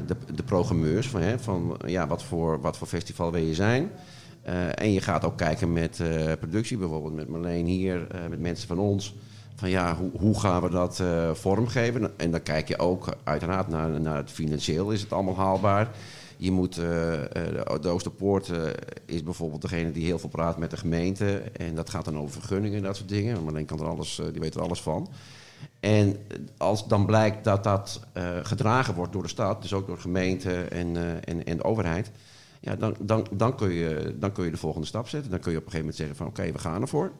de, de programmeurs. Van, hè, van ja, wat voor, wat voor festival wil je zijn. Eh, en je gaat ook kijken met eh, productie, bijvoorbeeld met Marleen hier, eh, met mensen van ons. Van ja, hoe, hoe gaan we dat vormgeven? En dan kijk je ook uiteraard naar, naar het financieel. Is het allemaal haalbaar? Je moet, eh, de, de Oosterpoort is bijvoorbeeld degene die heel veel praat met de gemeente. En dat gaat dan over vergunningen en dat soort dingen. Maar kan er alles, die weet er alles van. En als dan blijkt dat dat gedragen wordt door de stad, dus ook door de gemeente en, en, en de overheid. Ja, dan, dan, dan, kun je, dan kun je de volgende stap zetten. Dan kun je op een gegeven moment zeggen van oké, we gaan ervoor.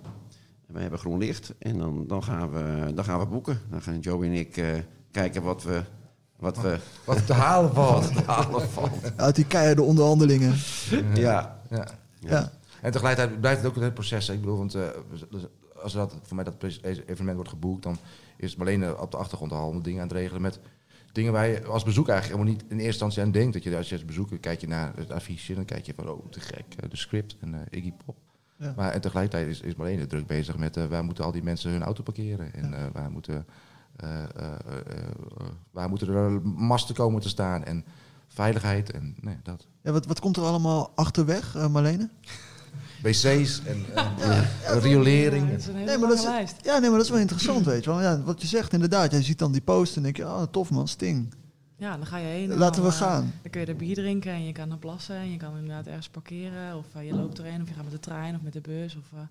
We hebben groen licht en dan, dan, gaan, we, dan gaan we boeken. Dan gaan Joe en ik eh, kijken wat we, wat we Wat te halen valt. halen. Uit die keiharde onderhandelingen. Ja, Ja. Ja. En tegelijkertijd blijft het ook een proces. Ik bedoel, want eh, dus als dat, voor mij dat evenement wordt geboekt, dan is Marlene op de achtergrond al dingen aan het regelen met dingen waar je als bezoeker eigenlijk helemaal niet in eerste instantie aan denkt. Dat je als je als bezoeker kijk je naar het affiche, dan kijk je van oh te gek, eh, de script en eh, Iggy Pop. Ja. Maar en tegelijkertijd is, is Marlene druk bezig met eh, waar moeten al die mensen hun auto parkeren en eh, waar moeten waar moeten er masten komen te staan en veiligheid en nee, dat. Ja, wat, wat komt er allemaal achterweg, Marlene? Wc's en riolering. Ja, Nee, maar dat is, lijst. ja, nee, maar dat is wel interessant, weet je wel. Ja, wat je zegt, inderdaad. Jij ziet dan die post en denk je, oh, tof man, Sting. Ja, dan ga je heen. en Laten dan, we eh, gaan. Dan kun je er bier drinken en je kan er plassen. En je kan inderdaad ergens parkeren. Of eh, je loopt erheen of je gaat met de trein of met de bus. Of, eh, nou,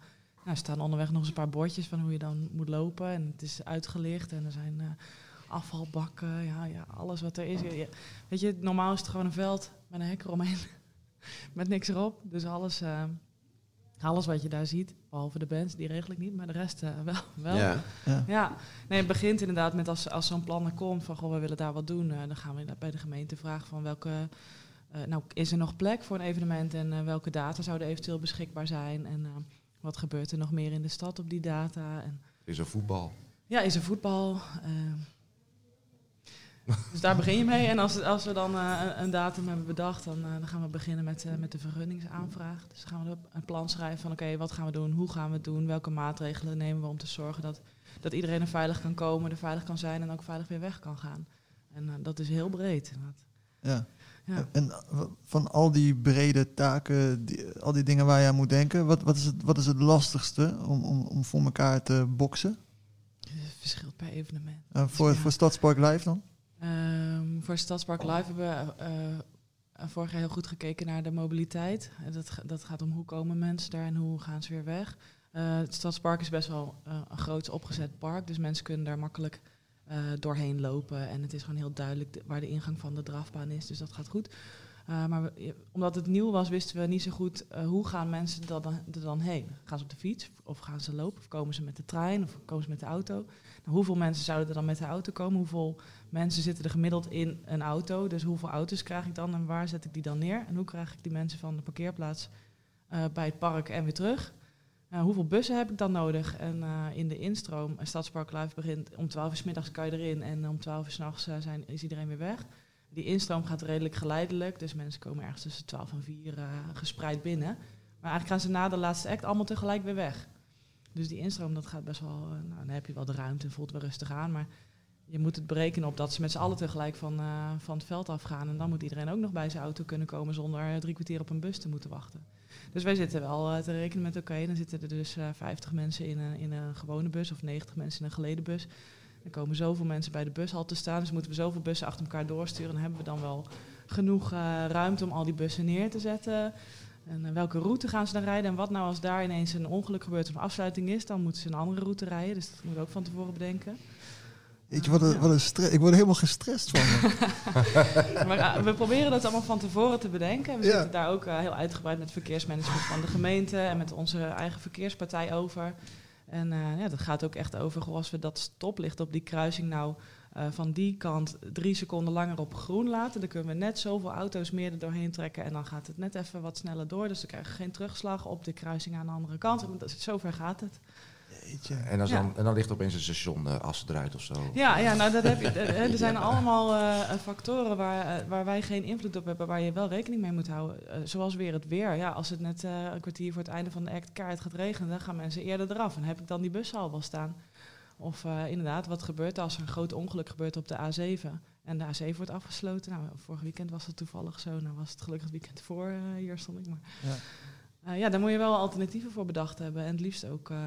er staan onderweg nog eens een paar bordjes van hoe je dan moet lopen. En het is uitgelicht en er zijn eh, afvalbakken. Ja, ja, alles wat er is. Je- je- weet je, normaal is het gewoon een veld met een hek eromheen. met niks erop. Dus alles, eh, alles wat je daar ziet, behalve de bands, die regel ik niet. Maar de rest eh, wel. wel. Ja. Ja. Ja, nee, het begint inderdaad met als, als zo'n plan er komt van goh, we willen daar wat doen. eh, dan gaan we bij de gemeente vragen van welke, eh, nou is er nog plek voor een evenement en eh, welke data zouden eventueel beschikbaar zijn. En eh, wat gebeurt er nog meer in de stad op die data. En, is er voetbal. ja, is er voetbal? Dus daar begin je mee. En als, als we dan eh, een- datum hebben bedacht, dan, eh, dan gaan we beginnen met, eh, met de vergunningsaanvraag. Dus dan gaan we een plan schrijven van oké, wat gaan we doen, hoe gaan we het doen, welke maatregelen nemen we om te zorgen dat, dat iedereen er veilig kan komen, er veilig kan zijn en ook veilig weer weg kan gaan. En dat is heel breed. inderdaad. Ja. Ja. En van al die brede taken, die, al die dingen waar je aan moet denken, wat, wat, is, het, wat is het lastigste om, om, om voor elkaar te boksen? Het verschilt per evenement. Voor, Ja. voor Stadspark Live dan? Ehm, voor Stadspark Live hebben we eh, eh, vorig jaar heel goed gekeken naar de mobiliteit. Dat, dat gaat om hoe komen mensen daar en hoe gaan ze weer weg. Eh, het Stadspark is best wel eh, een groot opgezet park, dus mensen kunnen daar makkelijk eh, doorheen lopen. En het is gewoon heel duidelijk de- waar de ingang van de drafbaan is, dus dat gaat goed. Eh, maar omdat het nieuw was, wisten we niet zo goed eh, hoe gaan mensen dat dan, er dan heen. Gaan ze op de fiets of gaan ze lopen of komen ze met de trein of komen ze met de auto? Nou, hoeveel mensen zouden er dan met de auto komen? Hoeveel mensen zitten er gemiddeld in een auto? Dus hoeveel auto's krijg ik dan en waar zet ik die dan neer? En hoe krijg ik die mensen van de parkeerplaats eh, bij het park en weer terug? Hoeveel bussen heb ik dan nodig? En in de instroom, Stadspark Live begint om 12 uur 's middags kan je erin en om 12 uur s'nachts zijn is iedereen weer weg. Die instroom gaat redelijk geleidelijk, dus mensen komen ergens tussen 12 en 4 eh, gespreid binnen. Maar eigenlijk gaan ze na de laatste act allemaal tegelijk weer weg. Dus die instroom, dat gaat best wel, eh, nou, dan heb je wel de ruimte en voelt wel rustig aan. Maar je moet het berekenen op dat ze met z'n allen tegelijk van, eh, van het veld afgaan. En dan moet iedereen ook nog bij zijn auto kunnen komen zonder drie kwartier op een bus te moeten wachten. Dus wij zitten wel te rekenen met, oké, dan zitten er dus eh 50 mensen in een, in een gewone bus of 90 mensen in een geleden bus. Er komen zoveel mensen bij de bus al te staan, dus moeten we zoveel bussen achter elkaar doorsturen. Dan hebben we dan wel genoeg eh, ruimte om al die bussen neer te zetten. En eh, welke route gaan ze dan rijden? En wat nou als daar ineens een ongeluk gebeurt of een afsluiting is, dan moeten ze een andere route rijden. Dus dat moeten we ook van tevoren bedenken. Weet je, wat een, wat een stress. Ik word er helemaal gestrest van. Maar eh, we proberen dat allemaal van tevoren te bedenken. We Ja. zitten daar ook heel uitgebreid met verkeersmanagement van de gemeente en met onze eigen verkeerspartij over. En eh, ja, dat gaat ook echt over, als we dat stoplicht op die kruising nou eh, van die kant drie seconden langer op groen laten, dan kunnen we net zoveel auto's meer er doorheen trekken en dan gaat het net even wat sneller door. Dus we krijgen geen terugslag op de kruising aan de andere kant. Zover gaat het. Jeetje. En, als Ja. dan, en dan ligt opeens een station uh, as eruit of zo. Ja, ja nou, dat heb je, eh, er zijn allemaal eh, factoren waar, eh, waar wij geen invloed op hebben, waar je wel rekening mee moet houden. Eh, zoals weer het weer. Ja, als het net eh, een kwartier voor het einde van de act kaart gaat regenen, dan gaan mensen eerder eraf. En heb ik dan die bussen al wel staan. Of eh, inderdaad, wat gebeurt als er een groot ongeluk gebeurt op de A7 en de A7 wordt afgesloten? Nou, vorig weekend was het toevallig zo. Nou was het gelukkig het weekend voor eh, hier stond ik. Maar Ja. Eh, ja, daar moet je wel alternatieven voor bedacht hebben. En het liefst ook eh,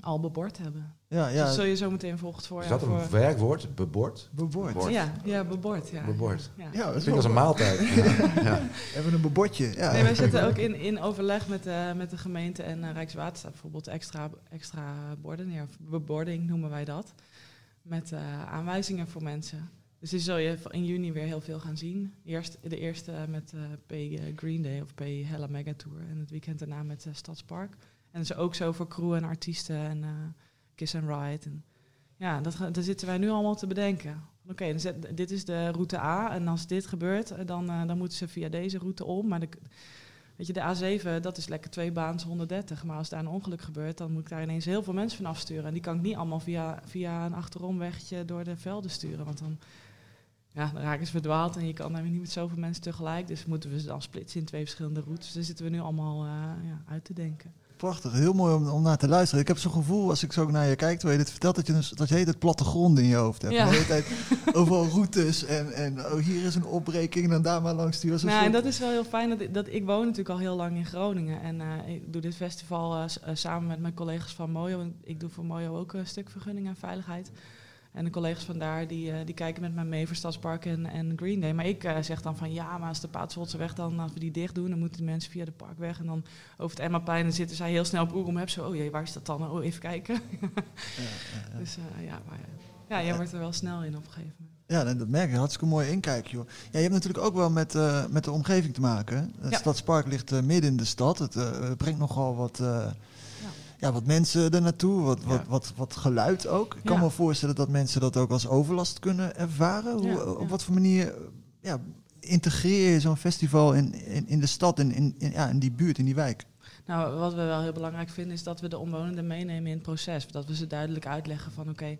al bebord hebben. Ja, Dus ja. dat zul je zo meteen volgt voor. Is dat een werkwoord? Bebord? Bebord. Bebord. Ja, ja, bebord. Ja. Bebord. Ja. Ja, dat als een maaltijd. Even een bebordje. Ja. Nee, wij zitten ook in, in overleg met, eh, met de gemeente en eh, Rijkswaterstaat bijvoorbeeld extra, extra borden neer. Of bebording noemen wij dat. Met eh, aanwijzingen voor mensen. Dus die zul je in juni weer heel veel gaan zien. Eerst de eerste met eh, P Green Day of P Hella Mega Tour. En het weekend daarna met Stadspark. En is ook zo voor crew en artiesten en eh, Kiss and Ride. En ja, dat, daar zitten wij nu allemaal te bedenken. Oké, dit is de route A. En als dit gebeurt, eh, dan, eh, dan moeten ze via deze route om. Maar de, Weet je, de A7, dat is lekker twee baans 130. Maar als daar een ongeluk gebeurt, dan moet ik daar ineens heel veel mensen van afsturen. En die kan ik niet allemaal via, via een achteromwegje door de velden sturen. Want dan, ja, dan raken ze verdwaald en je kan daar niet met zoveel mensen tegelijk. Dus moeten we ze dan splitsen in twee verschillende routes. Dus daar zitten we nu allemaal ja, uit te denken. Prachtig, heel mooi om, om naar te luisteren. Ik heb zo'n gevoel als ik zo naar je kijk, terwijl je dit vertelt, dat je, dus, dat je het plattegrond in je hoofd hebt. Ja. De hele tijd overal routes en, en oh, hier is een opbreking en dan daar maar langs sturen. Nou, en dat is wel heel fijn. Dat, ik- dat, ik woon natuurlijk al heel lang in Groningen. En eh, ik doe dit festival eh, eh, samen met mijn collega's van Mojo. En ik doe voor Mojo ook een stuk vergunning en veiligheid. En de collega's van daar, die, eh, die kijken met mij mee voor Stadspark en, en Green Day. Maar ik eh, zeg dan van, ja, maar als de Paatswoldse weg dan, als we die dicht doen, dan moeten de mensen via de parkweg. En dan over het Emmaplein, dan zitten zij heel snel op Google Maps. Zo, oh jee, waar is dat dan? Oh, even kijken. Dus eh, ja, maar, ja, je wordt er wel snel in op een gegeven moment. Ja, dat dat merk je. Hartstikke mooi inkijk, joh. Ja, je hebt natuurlijk ook wel met, met de omgeving te maken. Het. Stadspark ligt midden in de stad. Het brengt nogal wat, ja. wat mensen er naartoe, wat, wat, Ja. wat, wat geluid ook. Ik kan Ja. me voorstellen dat mensen dat ook als overlast kunnen ervaren. Hoe, Ja, Op wat voor manier eh, ja, integreer je zo'n festival in, in, in de stad en in, in, ja, in die buurt, in die wijk? Nou, wat we wel heel belangrijk vinden is dat we de omwonenden meenemen in het proces. Dat we ze duidelijk uitleggen van oké,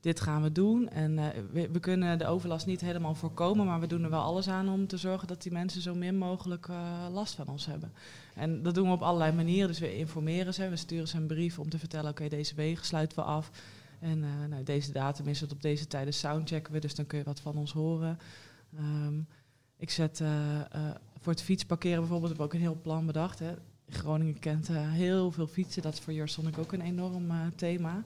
dit gaan we doen. En eh, we, kunnen de overlast niet helemaal voorkomen, maar we doen er wel alles aan om te zorgen dat die mensen zo min mogelijk eh, last van ons hebben. En dat doen we op allerlei manieren. Dus we informeren ze, we sturen ze een brief om te vertellen, oké, deze wegen sluiten we af. En eh, nou, deze datum is het op deze tijden soundchecken we, dus dan kun je wat van ons horen. Ehm, ik zet voor het fietsparkeren bijvoorbeeld, heb ik ook een heel plan bedacht. Hè. Groningen kent heel veel fietsen. Dat is voor Your ook een enorm thema.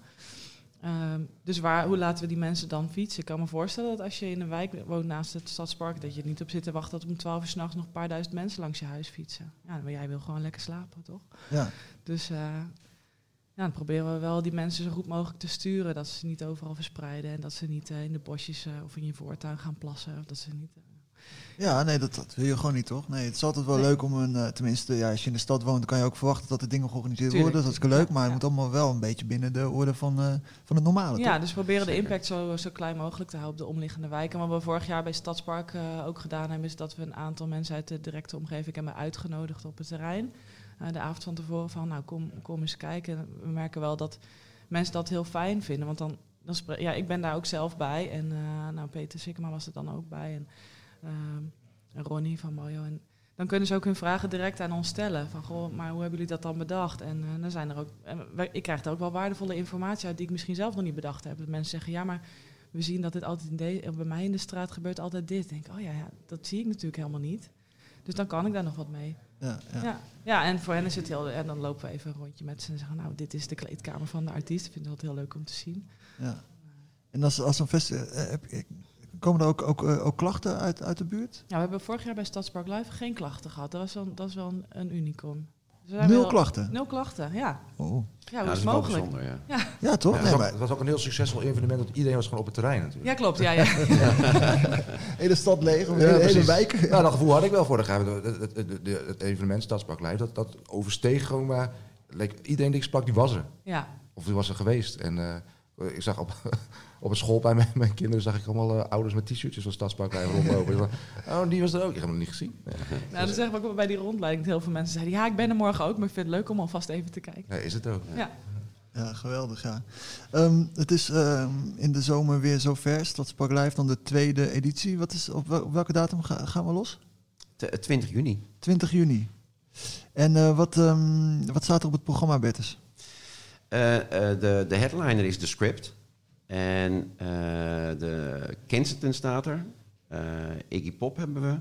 Ehm, dus waar, hoe laten we die mensen dan fietsen? Ik kan me voorstellen dat als je in een wijk woont naast het stadspark... dat je niet op zit te wachten dat om 12 uur s'nachts nog een paar duizend mensen langs je huis fietsen. Ja, maar jij wil gewoon lekker slapen, toch? Ja. Dus eh, ja, dan proberen we wel die mensen zo goed mogelijk te sturen. Dat ze niet overal verspreiden en dat ze niet eh, in de bosjes eh, of in je voortuin gaan plassen. Of dat ze niet... Ja, nee, dat, dat wil je gewoon niet, toch? Nee, het is altijd wel Nee. leuk om een... eh, tenminste, ja, als je in de stad woont, dan kan je ook verwachten dat er dingen georganiseerd Tuurlijk. worden. Dat is leuk, maar het Ja. moet allemaal wel een beetje binnen de orde van, eh, van het normale, Ja, toch? dus we proberen de impact zo, zo klein mogelijk te houden op de omliggende wijken. En wat we vorig jaar bij Stadspark eh, ook gedaan hebben, is dat we een aantal mensen uit de directe omgeving hebben uitgenodigd op het terrein. De avond van tevoren van, nou kom, kom eens kijken. En we merken wel dat mensen dat heel fijn vinden. Want dan, dan ja, ik ben daar ook zelf bij. En nou, Peter Sikkema was er dan ook bij. En, ehm, Ronnie van Mojo. En dan kunnen ze ook hun vragen direct aan ons stellen. Van, goh, maar hoe hebben jullie dat dan bedacht? En eh, dan zijn er ook... Wij- ik krijg er ook wel waardevolle informatie uit die ik misschien zelf nog niet bedacht heb. Dat mensen zeggen, ja, maar we zien dat dit altijd in de, bij mij in de straat gebeurt altijd dit. Ik denk, oh ja, ja, dat zie ik natuurlijk helemaal niet. Dus dan kan ik daar nog wat mee. Ja, ja. Ja, ja. en voor hen is het heel... En dan lopen we even een rondje met ze en zeggen... nou, dit is de kleedkamer van de artiest. Ik vind het heel leuk om te zien. Ja. En als, als een festival... komen er ook, ook, eh, ook klachten uit, uit de buurt? Ja, we hebben vorig jaar bij Stadspark Live geen klachten gehad. Dat, was wel, dat is wel een, een unicum. Dus Nul wel- klachten? Nul klachten, ja. Oh. Ja, hoe dat is het wel mogelijk? bijzonder, ja. Ja, toch? Ja, het, was ook, het was ook een heel succesvol evenement, want iedereen was gewoon op het terrein natuurlijk. Ja, klopt. Ja, ja. hele stad leeg, of Ja, hele, hele wijk. Nou, dat gevoel had ik wel vorig jaar. Het, het, het, het- het evenement Stadspark Live, dat, dat oversteeg gewoon maar... leek- Iedereen die ik sprak, die was er. ja. Of die was er geweest. En eh, ik zag op, op het school bij mijn, kinderen zag ik allemaal eh, ouders met t-shirtjes van Stadspark Live rondlopen. Ik oh, die was er ook. Ik heb hem nog niet gezien. Nou, dat zeggen we ook wel bij die rondleiding. Dat heel veel mensen zeiden, ja, ik ben er morgen ook, maar ik vind het leuk om alvast even te kijken. Nee, is het ook. Ja. Ja, geweldig, ja. Ehm, het is ehm, in de zomer weer zover. Stadspark Live dan de tweede editie. Wat is, op, wel- op welke datum ga- gaan we los? T- 20 juni. 20 juni. En eh, wat, ehm, wat staat er op het programma, Bertus? Eh, eh, de, de headliner is de script. En eh, de Kensington staat er. Eh, Iggy Pop hebben we.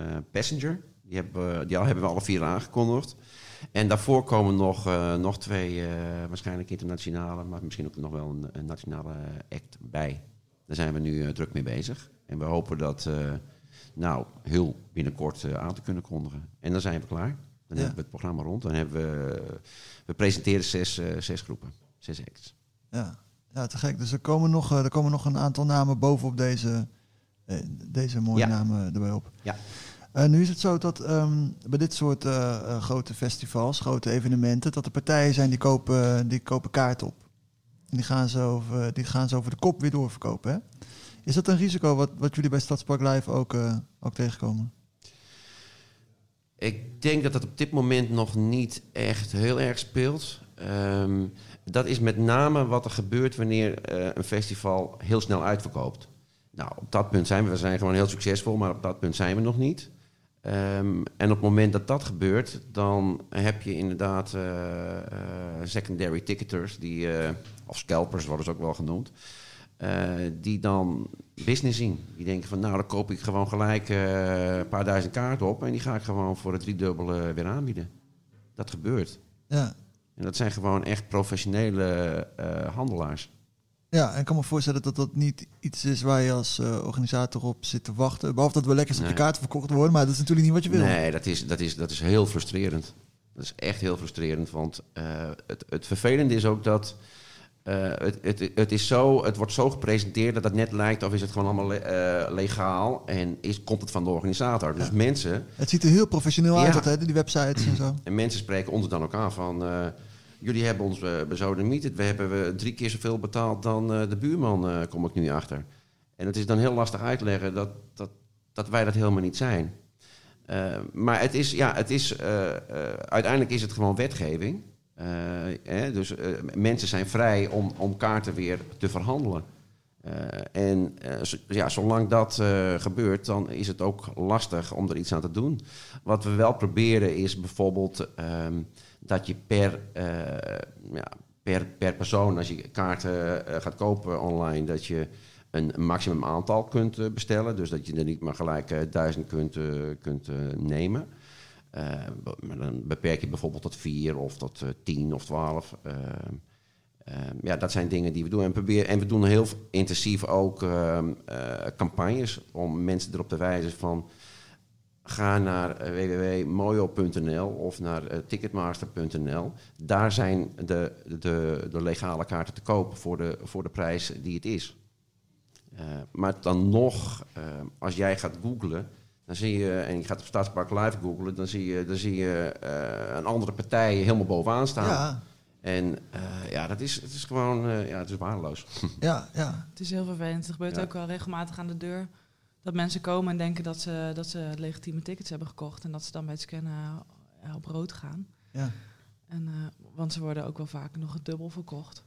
Eh, Passenger. Die hebben, we- die al hebben we alle vier aangekondigd. En daarvoor komen nog, nog twee, waarschijnlijk internationale, maar misschien ook nog wel een, een nationale act bij. Daar zijn we nu druk mee bezig. En we hopen dat nou, heel binnenkort aan te kunnen kondigen. En dan zijn we klaar. Dan Ja. hebben we het programma rond. Dan hebben we, we presenteren zes, zes groepen, zes acts. Ja, ja te gek. Dus er komen nog, eh, er komen nog een aantal namen bovenop deze, eh, deze mooie Ja. namen erbij op. Ja. Eh, nu is het zo dat ehm, bij dit soort grote festivals, grote evenementen, dat er partijen zijn die kopen, die kopen kaart op. En die gaan, ze over, die gaan ze over de kop weer doorverkopen. Hè? Is dat een risico wat, wat jullie bij Stadspark Live ook, ook tegenkomen? Ik denk dat dat op dit moment nog niet echt heel erg speelt. Ehm, dat is met name wat er gebeurt wanneer eh, een festival heel snel uitverkoopt. Nou, op dat punt zijn we, we zijn gewoon heel succesvol, maar op dat punt zijn we nog niet. Ehm, en op het moment dat dat gebeurt, dan heb je inderdaad eh, secondary ticketers, die, of scalpers worden ze ook wel genoemd, die dan business zien. Die denken van, nou dan koop ik gewoon gelijk een paar duizend kaarten op en die ga ik gewoon voor het driedubbele weer aanbieden. Dat gebeurt. Ja. En dat zijn gewoon echt professionele eh, handelaars. Ja, en ik kan me voorstellen dat dat niet iets is waar je als eh, organisator op zit te wachten. Behalve dat we lekker dat je Nee. kaarten verkocht worden, maar dat is natuurlijk niet wat je wil. Nee, dat is, dat, is, dat is heel frustrerend. Dat is echt heel frustrerend. Want eh, het, het vervelende is ook dat. Eh, het, het, het, is zo, het wordt zo gepresenteerd dat het net lijkt of is het gewoon allemaal le- eh, legaal en is, komt het van de organisator. Dus mensen, Het ziet er heel professioneel uit, dat, hè, die websites en zo. en mensen spreken ons dan ook aan van... eh, jullie hebben ons bezodemieterd. We hebben we drie keer zoveel betaald dan de buurman, kom ik nu achter. En het is dan heel lastig uitleggen dat, dat, dat wij dat helemaal niet zijn. Maar het is, ja, het is, uiteindelijk is het gewoon wetgeving. Uh, hè, dus mensen zijn vrij om, om kaarten weer te verhandelen. Uh, en ja, zolang dat gebeurt, dan is het ook lastig om er iets aan te doen. Wat we wel proberen is bijvoorbeeld um, dat je per, ja, per, per persoon, als je kaarten gaat kopen online, dat je een maximum aantal kunt bestellen. Dus dat je er niet maar gelijk duizend kunt, kunt nemen. Maar dan beperk je bijvoorbeeld tot vier of tot tien of twaalf. Uh, ja, dat zijn dingen die we doen. En, probeer, en we doen heel intensief ook uh, campagnes om mensen erop te wijzen van... ga naar www.mojo.nl of naar ticketmaster.nl. Daar zijn de, de, de legale kaarten te kopen voor de, voor de prijs die het is. Maar dan nog, als jij gaat googlen... Dan zie je, en je gaat op Stadspark Live googlen... dan zie je, dan zie je een andere partij helemaal bovenaan staan... Ja. En uh, ja, dat is, het is gewoon uh, ja, het is waardeloos. Ja, ja. Het is heel vervelend. Het gebeurt ja. ook wel regelmatig aan de deur. Dat mensen komen en denken dat ze, dat ze legitieme tickets hebben gekocht. En dat ze dan bij het scannen op rood gaan. Ja. En, want ze worden ook wel vaak nog dubbel verkocht.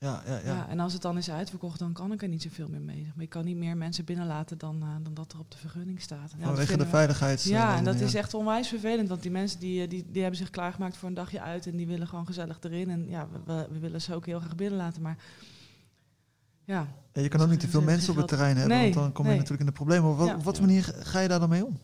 Ja, ja, ja. ja, en als het dan is uitverkocht, dan kan ik er niet zoveel meer mee. Maar je kan niet meer mensen binnenlaten dan, uh, dan dat er op de vergunning staat. Ja, Vanwege de veiligheids... Ja, en dat ja. is echt onwijs vervelend. Want die mensen die, die, die hebben zich klaargemaakt voor een dagje uit... en die willen gewoon gezellig erin. En ja, we, we willen ze ook heel graag binnenlaten, maar... Ja. ja je kan ook niet te veel mensen op het terrein hebben, nee, want dan kom je nee. natuurlijk in de problemen. Op wat, op wat manier ga je daar dan mee om?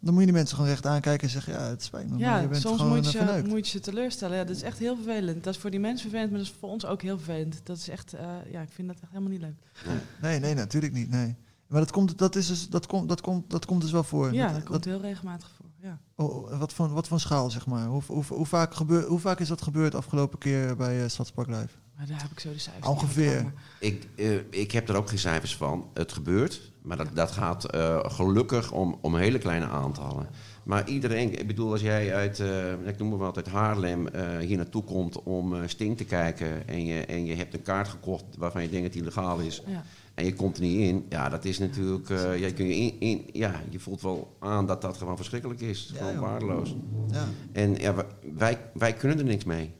Dan moet je die mensen gewoon recht aankijken en zeggen, ja, het spijt me, ja, maar je bent soms gewoon moet je, verneukt. moet je ze teleurstellen. Ja, dat is echt heel vervelend. Dat is voor die mensen vervelend, maar dat is voor ons ook heel vervelend. Dat is echt, uh, ja, ik vind dat echt helemaal niet leuk. Nee, nee, natuurlijk niet, nee. Maar dat komt, dat is dus, dat komt, dat komt, dat komt dus wel voor. Ja, dat, dat komt heel regelmatig voor. Ja. Oh, wat voor, wat voor schaal, zeg maar? Hoe, hoe, hoe, vaak gebeur, hoe vaak is dat gebeurd afgelopen keer bij uh, Stadspark Live? Maar daar heb ik zo de cijfers. Ongeveer. Van, ik, uh, ik heb er ook geen cijfers van. Het gebeurt, maar dat, dat gaat uh, gelukkig om, om hele kleine aantallen. Maar iedereen, ik bedoel, als jij uit, uh, ik noem maar wat, uit Haarlem uh, hier naartoe komt om Sting te kijken en je, en je hebt een kaart gekocht waarvan je denkt dat die legaal is ja. en je komt er niet in, ja, dat is natuurlijk, ja, kun je, in, in, ja, je voelt wel aan dat dat gewoon verschrikkelijk is, ja, gewoon waardeloos. Ja. En ja, wij, wij kunnen er niks mee.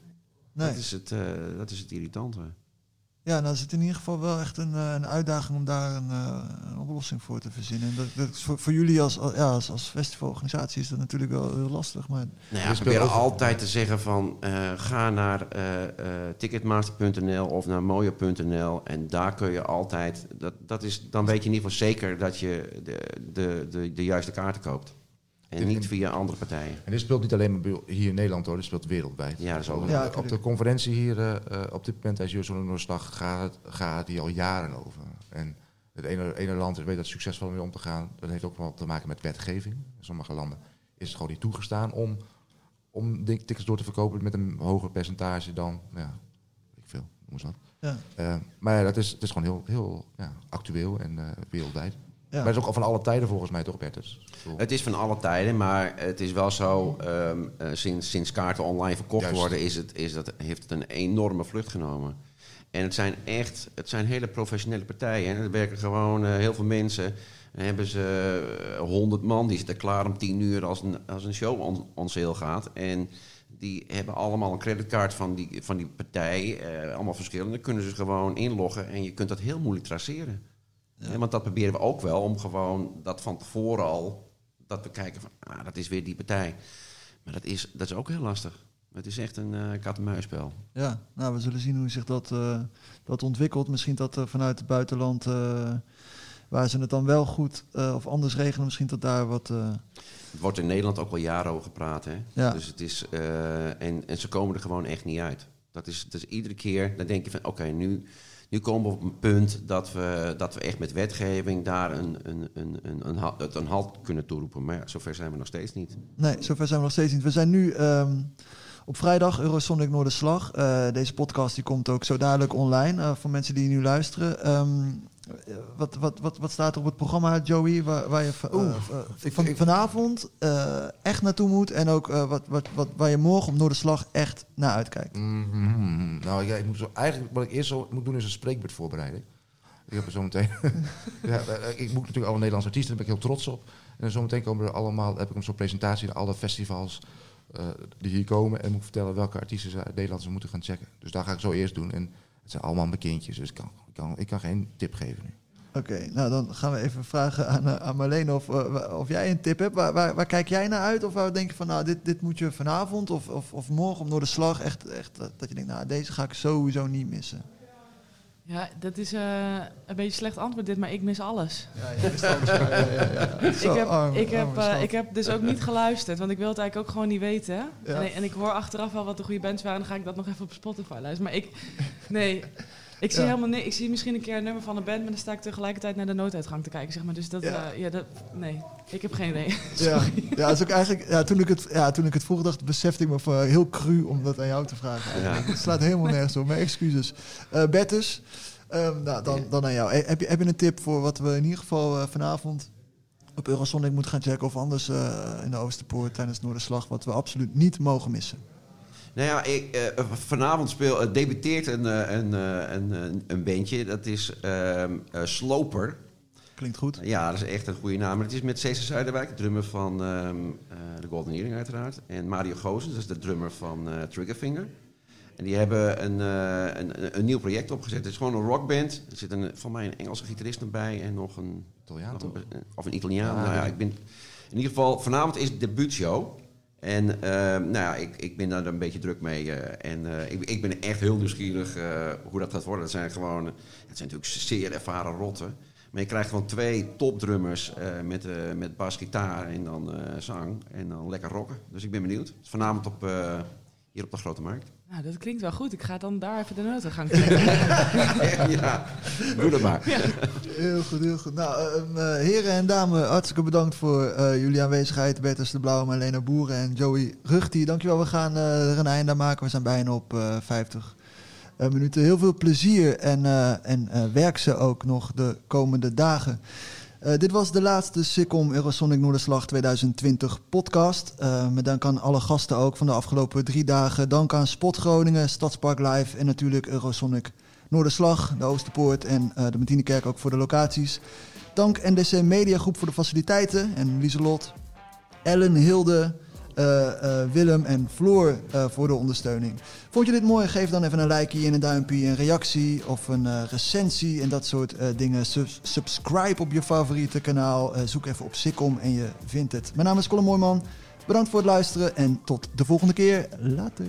Nee. Dat, is het, dat is het irritante. Ja, nou is het in ieder geval wel echt een, een uitdaging om daar een, uh, een oplossing voor te verzinnen. En dat, dat is voor, voor jullie als, ja, als, als festivalorganisatie is dat natuurlijk wel heel lastig. Maar nou ja, we proberen altijd te zeggen van uh, ga naar uh, ticketmaster.nl of naar mooie.nl en daar kun je altijd, dat, dat is, dan weet je in ieder geval zeker dat je de, de, de, de juiste kaarten koopt. En niet via andere partijen. En dit speelt niet alleen maar hier in Nederland hoor, dit speelt wereldwijd. Ja, dat is ook ja, Op de conferentie hier uh, op dit moment, als Jurgen Noorslag gaat, gaat die al jaren over. En het ene, ene land weet dat succesvol mee om te gaan. Dat heeft ook wel te maken met wetgeving. In sommige landen is het gewoon niet toegestaan om, om tickets door te verkopen met een hoger percentage dan, ja, ik veel, noem eens wat. Ja. Uh, maar ja, dat is, het is gewoon heel, heel ja, actueel en uh, wereldwijd. Ja. Maar het is ook al van alle tijden volgens mij toch, Bertus? Het is van alle tijden, maar het is wel zo, um, uh, sinds, sinds kaarten online verkocht Juist. worden, is het, is dat, heeft het een enorme vlucht genomen. En het zijn echt, het zijn hele professionele partijen. En er werken gewoon uh, heel veel mensen Dan hebben ze eh, 100 man, die zitten klaar om 10 uur als een, als een show on, on sale gaat. En die hebben allemaal een creditcard van die, van die partij, eh, allemaal verschillende. Dan kunnen ze gewoon inloggen en je kunt dat heel moeilijk traceren. Hè, want dat proberen we ook wel, om gewoon dat van tevoren al, dat we kijken van, ah, dat is weer die partij. Maar dat is, dat is ook heel lastig. Het is echt een eh kat-en-muisspel. Ja, nou, we zullen zien hoe zich dat, eh, dat ontwikkelt. Misschien dat eh, vanuit het buitenland, waar ze het dan wel goed of anders regelen, misschien dat daar wat... Het wordt in Nederland ook al jaren over gepraat. Hè? Ja. Dus het is, en, en ze komen er gewoon echt niet uit. Dat is, dat is iedere keer, dan denk je van oké, nu, nu komen we op een punt dat we, dat we echt met wetgeving daar een, een, een, een, een, ha- een halt kunnen toeroepen. Maar ja, zover zijn we nog steeds niet. Nee, zover zijn we nog steeds niet. We zijn nu ehm, op vrijdag Eurosonic Noorderslag. Eh deze podcast die komt ook zo dadelijk online eh, voor mensen die nu luisteren. Ehm, eh, wat, wat, wat, wat staat er op het programma, Joey, waar, waar je eh, eh, van, vanavond eh, echt naartoe moet en ook wat, wat, wat, waar je morgen op Noorderslag echt naar uitkijkt? Mhm. Nou, ja, ik moet zo, eigenlijk wat ik eerst zo moet doen is een spreekbeurt voorbereiden. Ik heb er zo meteen. ja, ik moet natuurlijk alle Nederlandse artiesten, daar ben ik heel trots op. En zo meteen komen er allemaal, heb ik een soort presentatie naar alle festivals die hier komen. En moet ik vertellen welke artiesten ze uit Nederland ze moeten gaan checken. Dus daar ga ik zo eerst doen. En het zijn allemaal bekendjes, dus ik kan, kan, ik kan geen tip geven nu. Oké, nou dan gaan we even vragen aan, eh, aan Marleen of, eh, of jij een tip hebt. Waar, waar, waar kijk jij naar uit? Of waar denk je van, nou, dit, dit moet je vanavond of, of, of morgen op Noorderslag echt, echt eh, dat je denkt, nou, deze ga ik sowieso niet missen. Ja, dat is eh, een beetje slecht antwoord dit, maar ik mis alles. Ja, ja, ja. Zo ik, heb, arm, ik, heb, eh, ik heb dus ook niet geluisterd, want ik wil het eigenlijk ook gewoon niet weten. Ja. En, en ik hoor achteraf wel wat de goede bands waren, en dan ga ik dat nog even op Spotify luisteren. Maar ik, nee, ik zie Ja. helemaal niks. Ik zie misschien een keer een nummer van een band, maar dan sta ik tegelijkertijd naar de nooduitgang te kijken, zeg maar. Dus dat, Ja. ja, ja dat, nee, ik heb geen idee. Ja, ja, is ook eigenlijk, ja, toen, ik het, ja, toen ik het vroeg dacht, besefte ik me van heel cru om dat aan jou te vragen. eigenlijk. Het slaat helemaal nergens op, mijn excuses. Eh Bertus, ehm, nou, dan, dan aan jou. Eh, Heb je, heb je een tip voor wat we in ieder geval eh, vanavond op Eurosonic moeten gaan checken of anders eh, in de Oosterpoort tijdens Noorderslag, wat we absoluut niet mogen missen? Nou ja, ik, eh, vanavond speel, eh, debuteert een, eh, een, eh, een, een, een bandje. Dat is ehm, eh, Sloper. Klinkt goed. Ja, dat is echt een goede naam. Maar het is met Cesar Zuiderwijk, de drummer van ehm, eh, de Golden Earring uiteraard. En Mario Gozens, dat is de drummer van eh, Triggerfinger. En die hebben een, eh, een, een, nieuw project opgezet. Het is gewoon een rockband. Er zit een, van mij een Engelse gitarist erbij en nog een, Italiaan of een Italiaan. Ja, nou ja, ik ben, in ieder geval, vanavond is de debuutshow. En ehm, nou ja, ik, ik ben daar een beetje druk mee. eh, en eh, ik, ik ben echt heel nieuwsgierig eh, hoe dat gaat worden. Het zijn gewoon, het zijn natuurlijk zeer ervaren rotten. Maar je krijgt gewoon twee topdrummers met, met bas, gitaar en dan zang. En dan lekker rocken. Dus ik ben benieuwd. Vanavond op, hier op de Grote Markt. Nou, dat klinkt wel goed. Ik ga dan daar even de nooduitgang checken. ja, doe dat maar. Heel goed, heel goed. Nou, eh, ehm, eh, heren en dames, hartstikke bedankt voor eh, jullie aanwezigheid. Bertus de Blauw, Marlena Boeren en Joey Ruchti. Dankjewel, we gaan eh, er een einde aan maken. We zijn bijna op eh 50 eh, minuten. Heel veel plezier en, eh, en eh, werk ze ook nog de komende dagen. Eh, dit was de laatste Sikkom Eurosonic Noorderslag 2020 podcast. Eh, met dank aan alle gasten ook van de afgelopen drie dagen. Dank aan Spot Groningen, Stadspark Live en natuurlijk Eurosonic Noorderslag, de Oosterpoort en eh, de Martinekerk ook voor de locaties. Dank NDC Media Groep voor de faciliteiten en Lieselot, Ellen, Hilde, Willem en Floor eh, voor de ondersteuning. Vond je dit mooi? Geef dan even een likeje en een duimpje, een reactie of een eh, recensie en dat soort eh, dingen. Subscribe op je favoriete kanaal. Eh, zoek even op Sikkom en je vindt het. Mijn naam is Colin Mooijman. Bedankt voor het luisteren en tot de volgende keer. Later.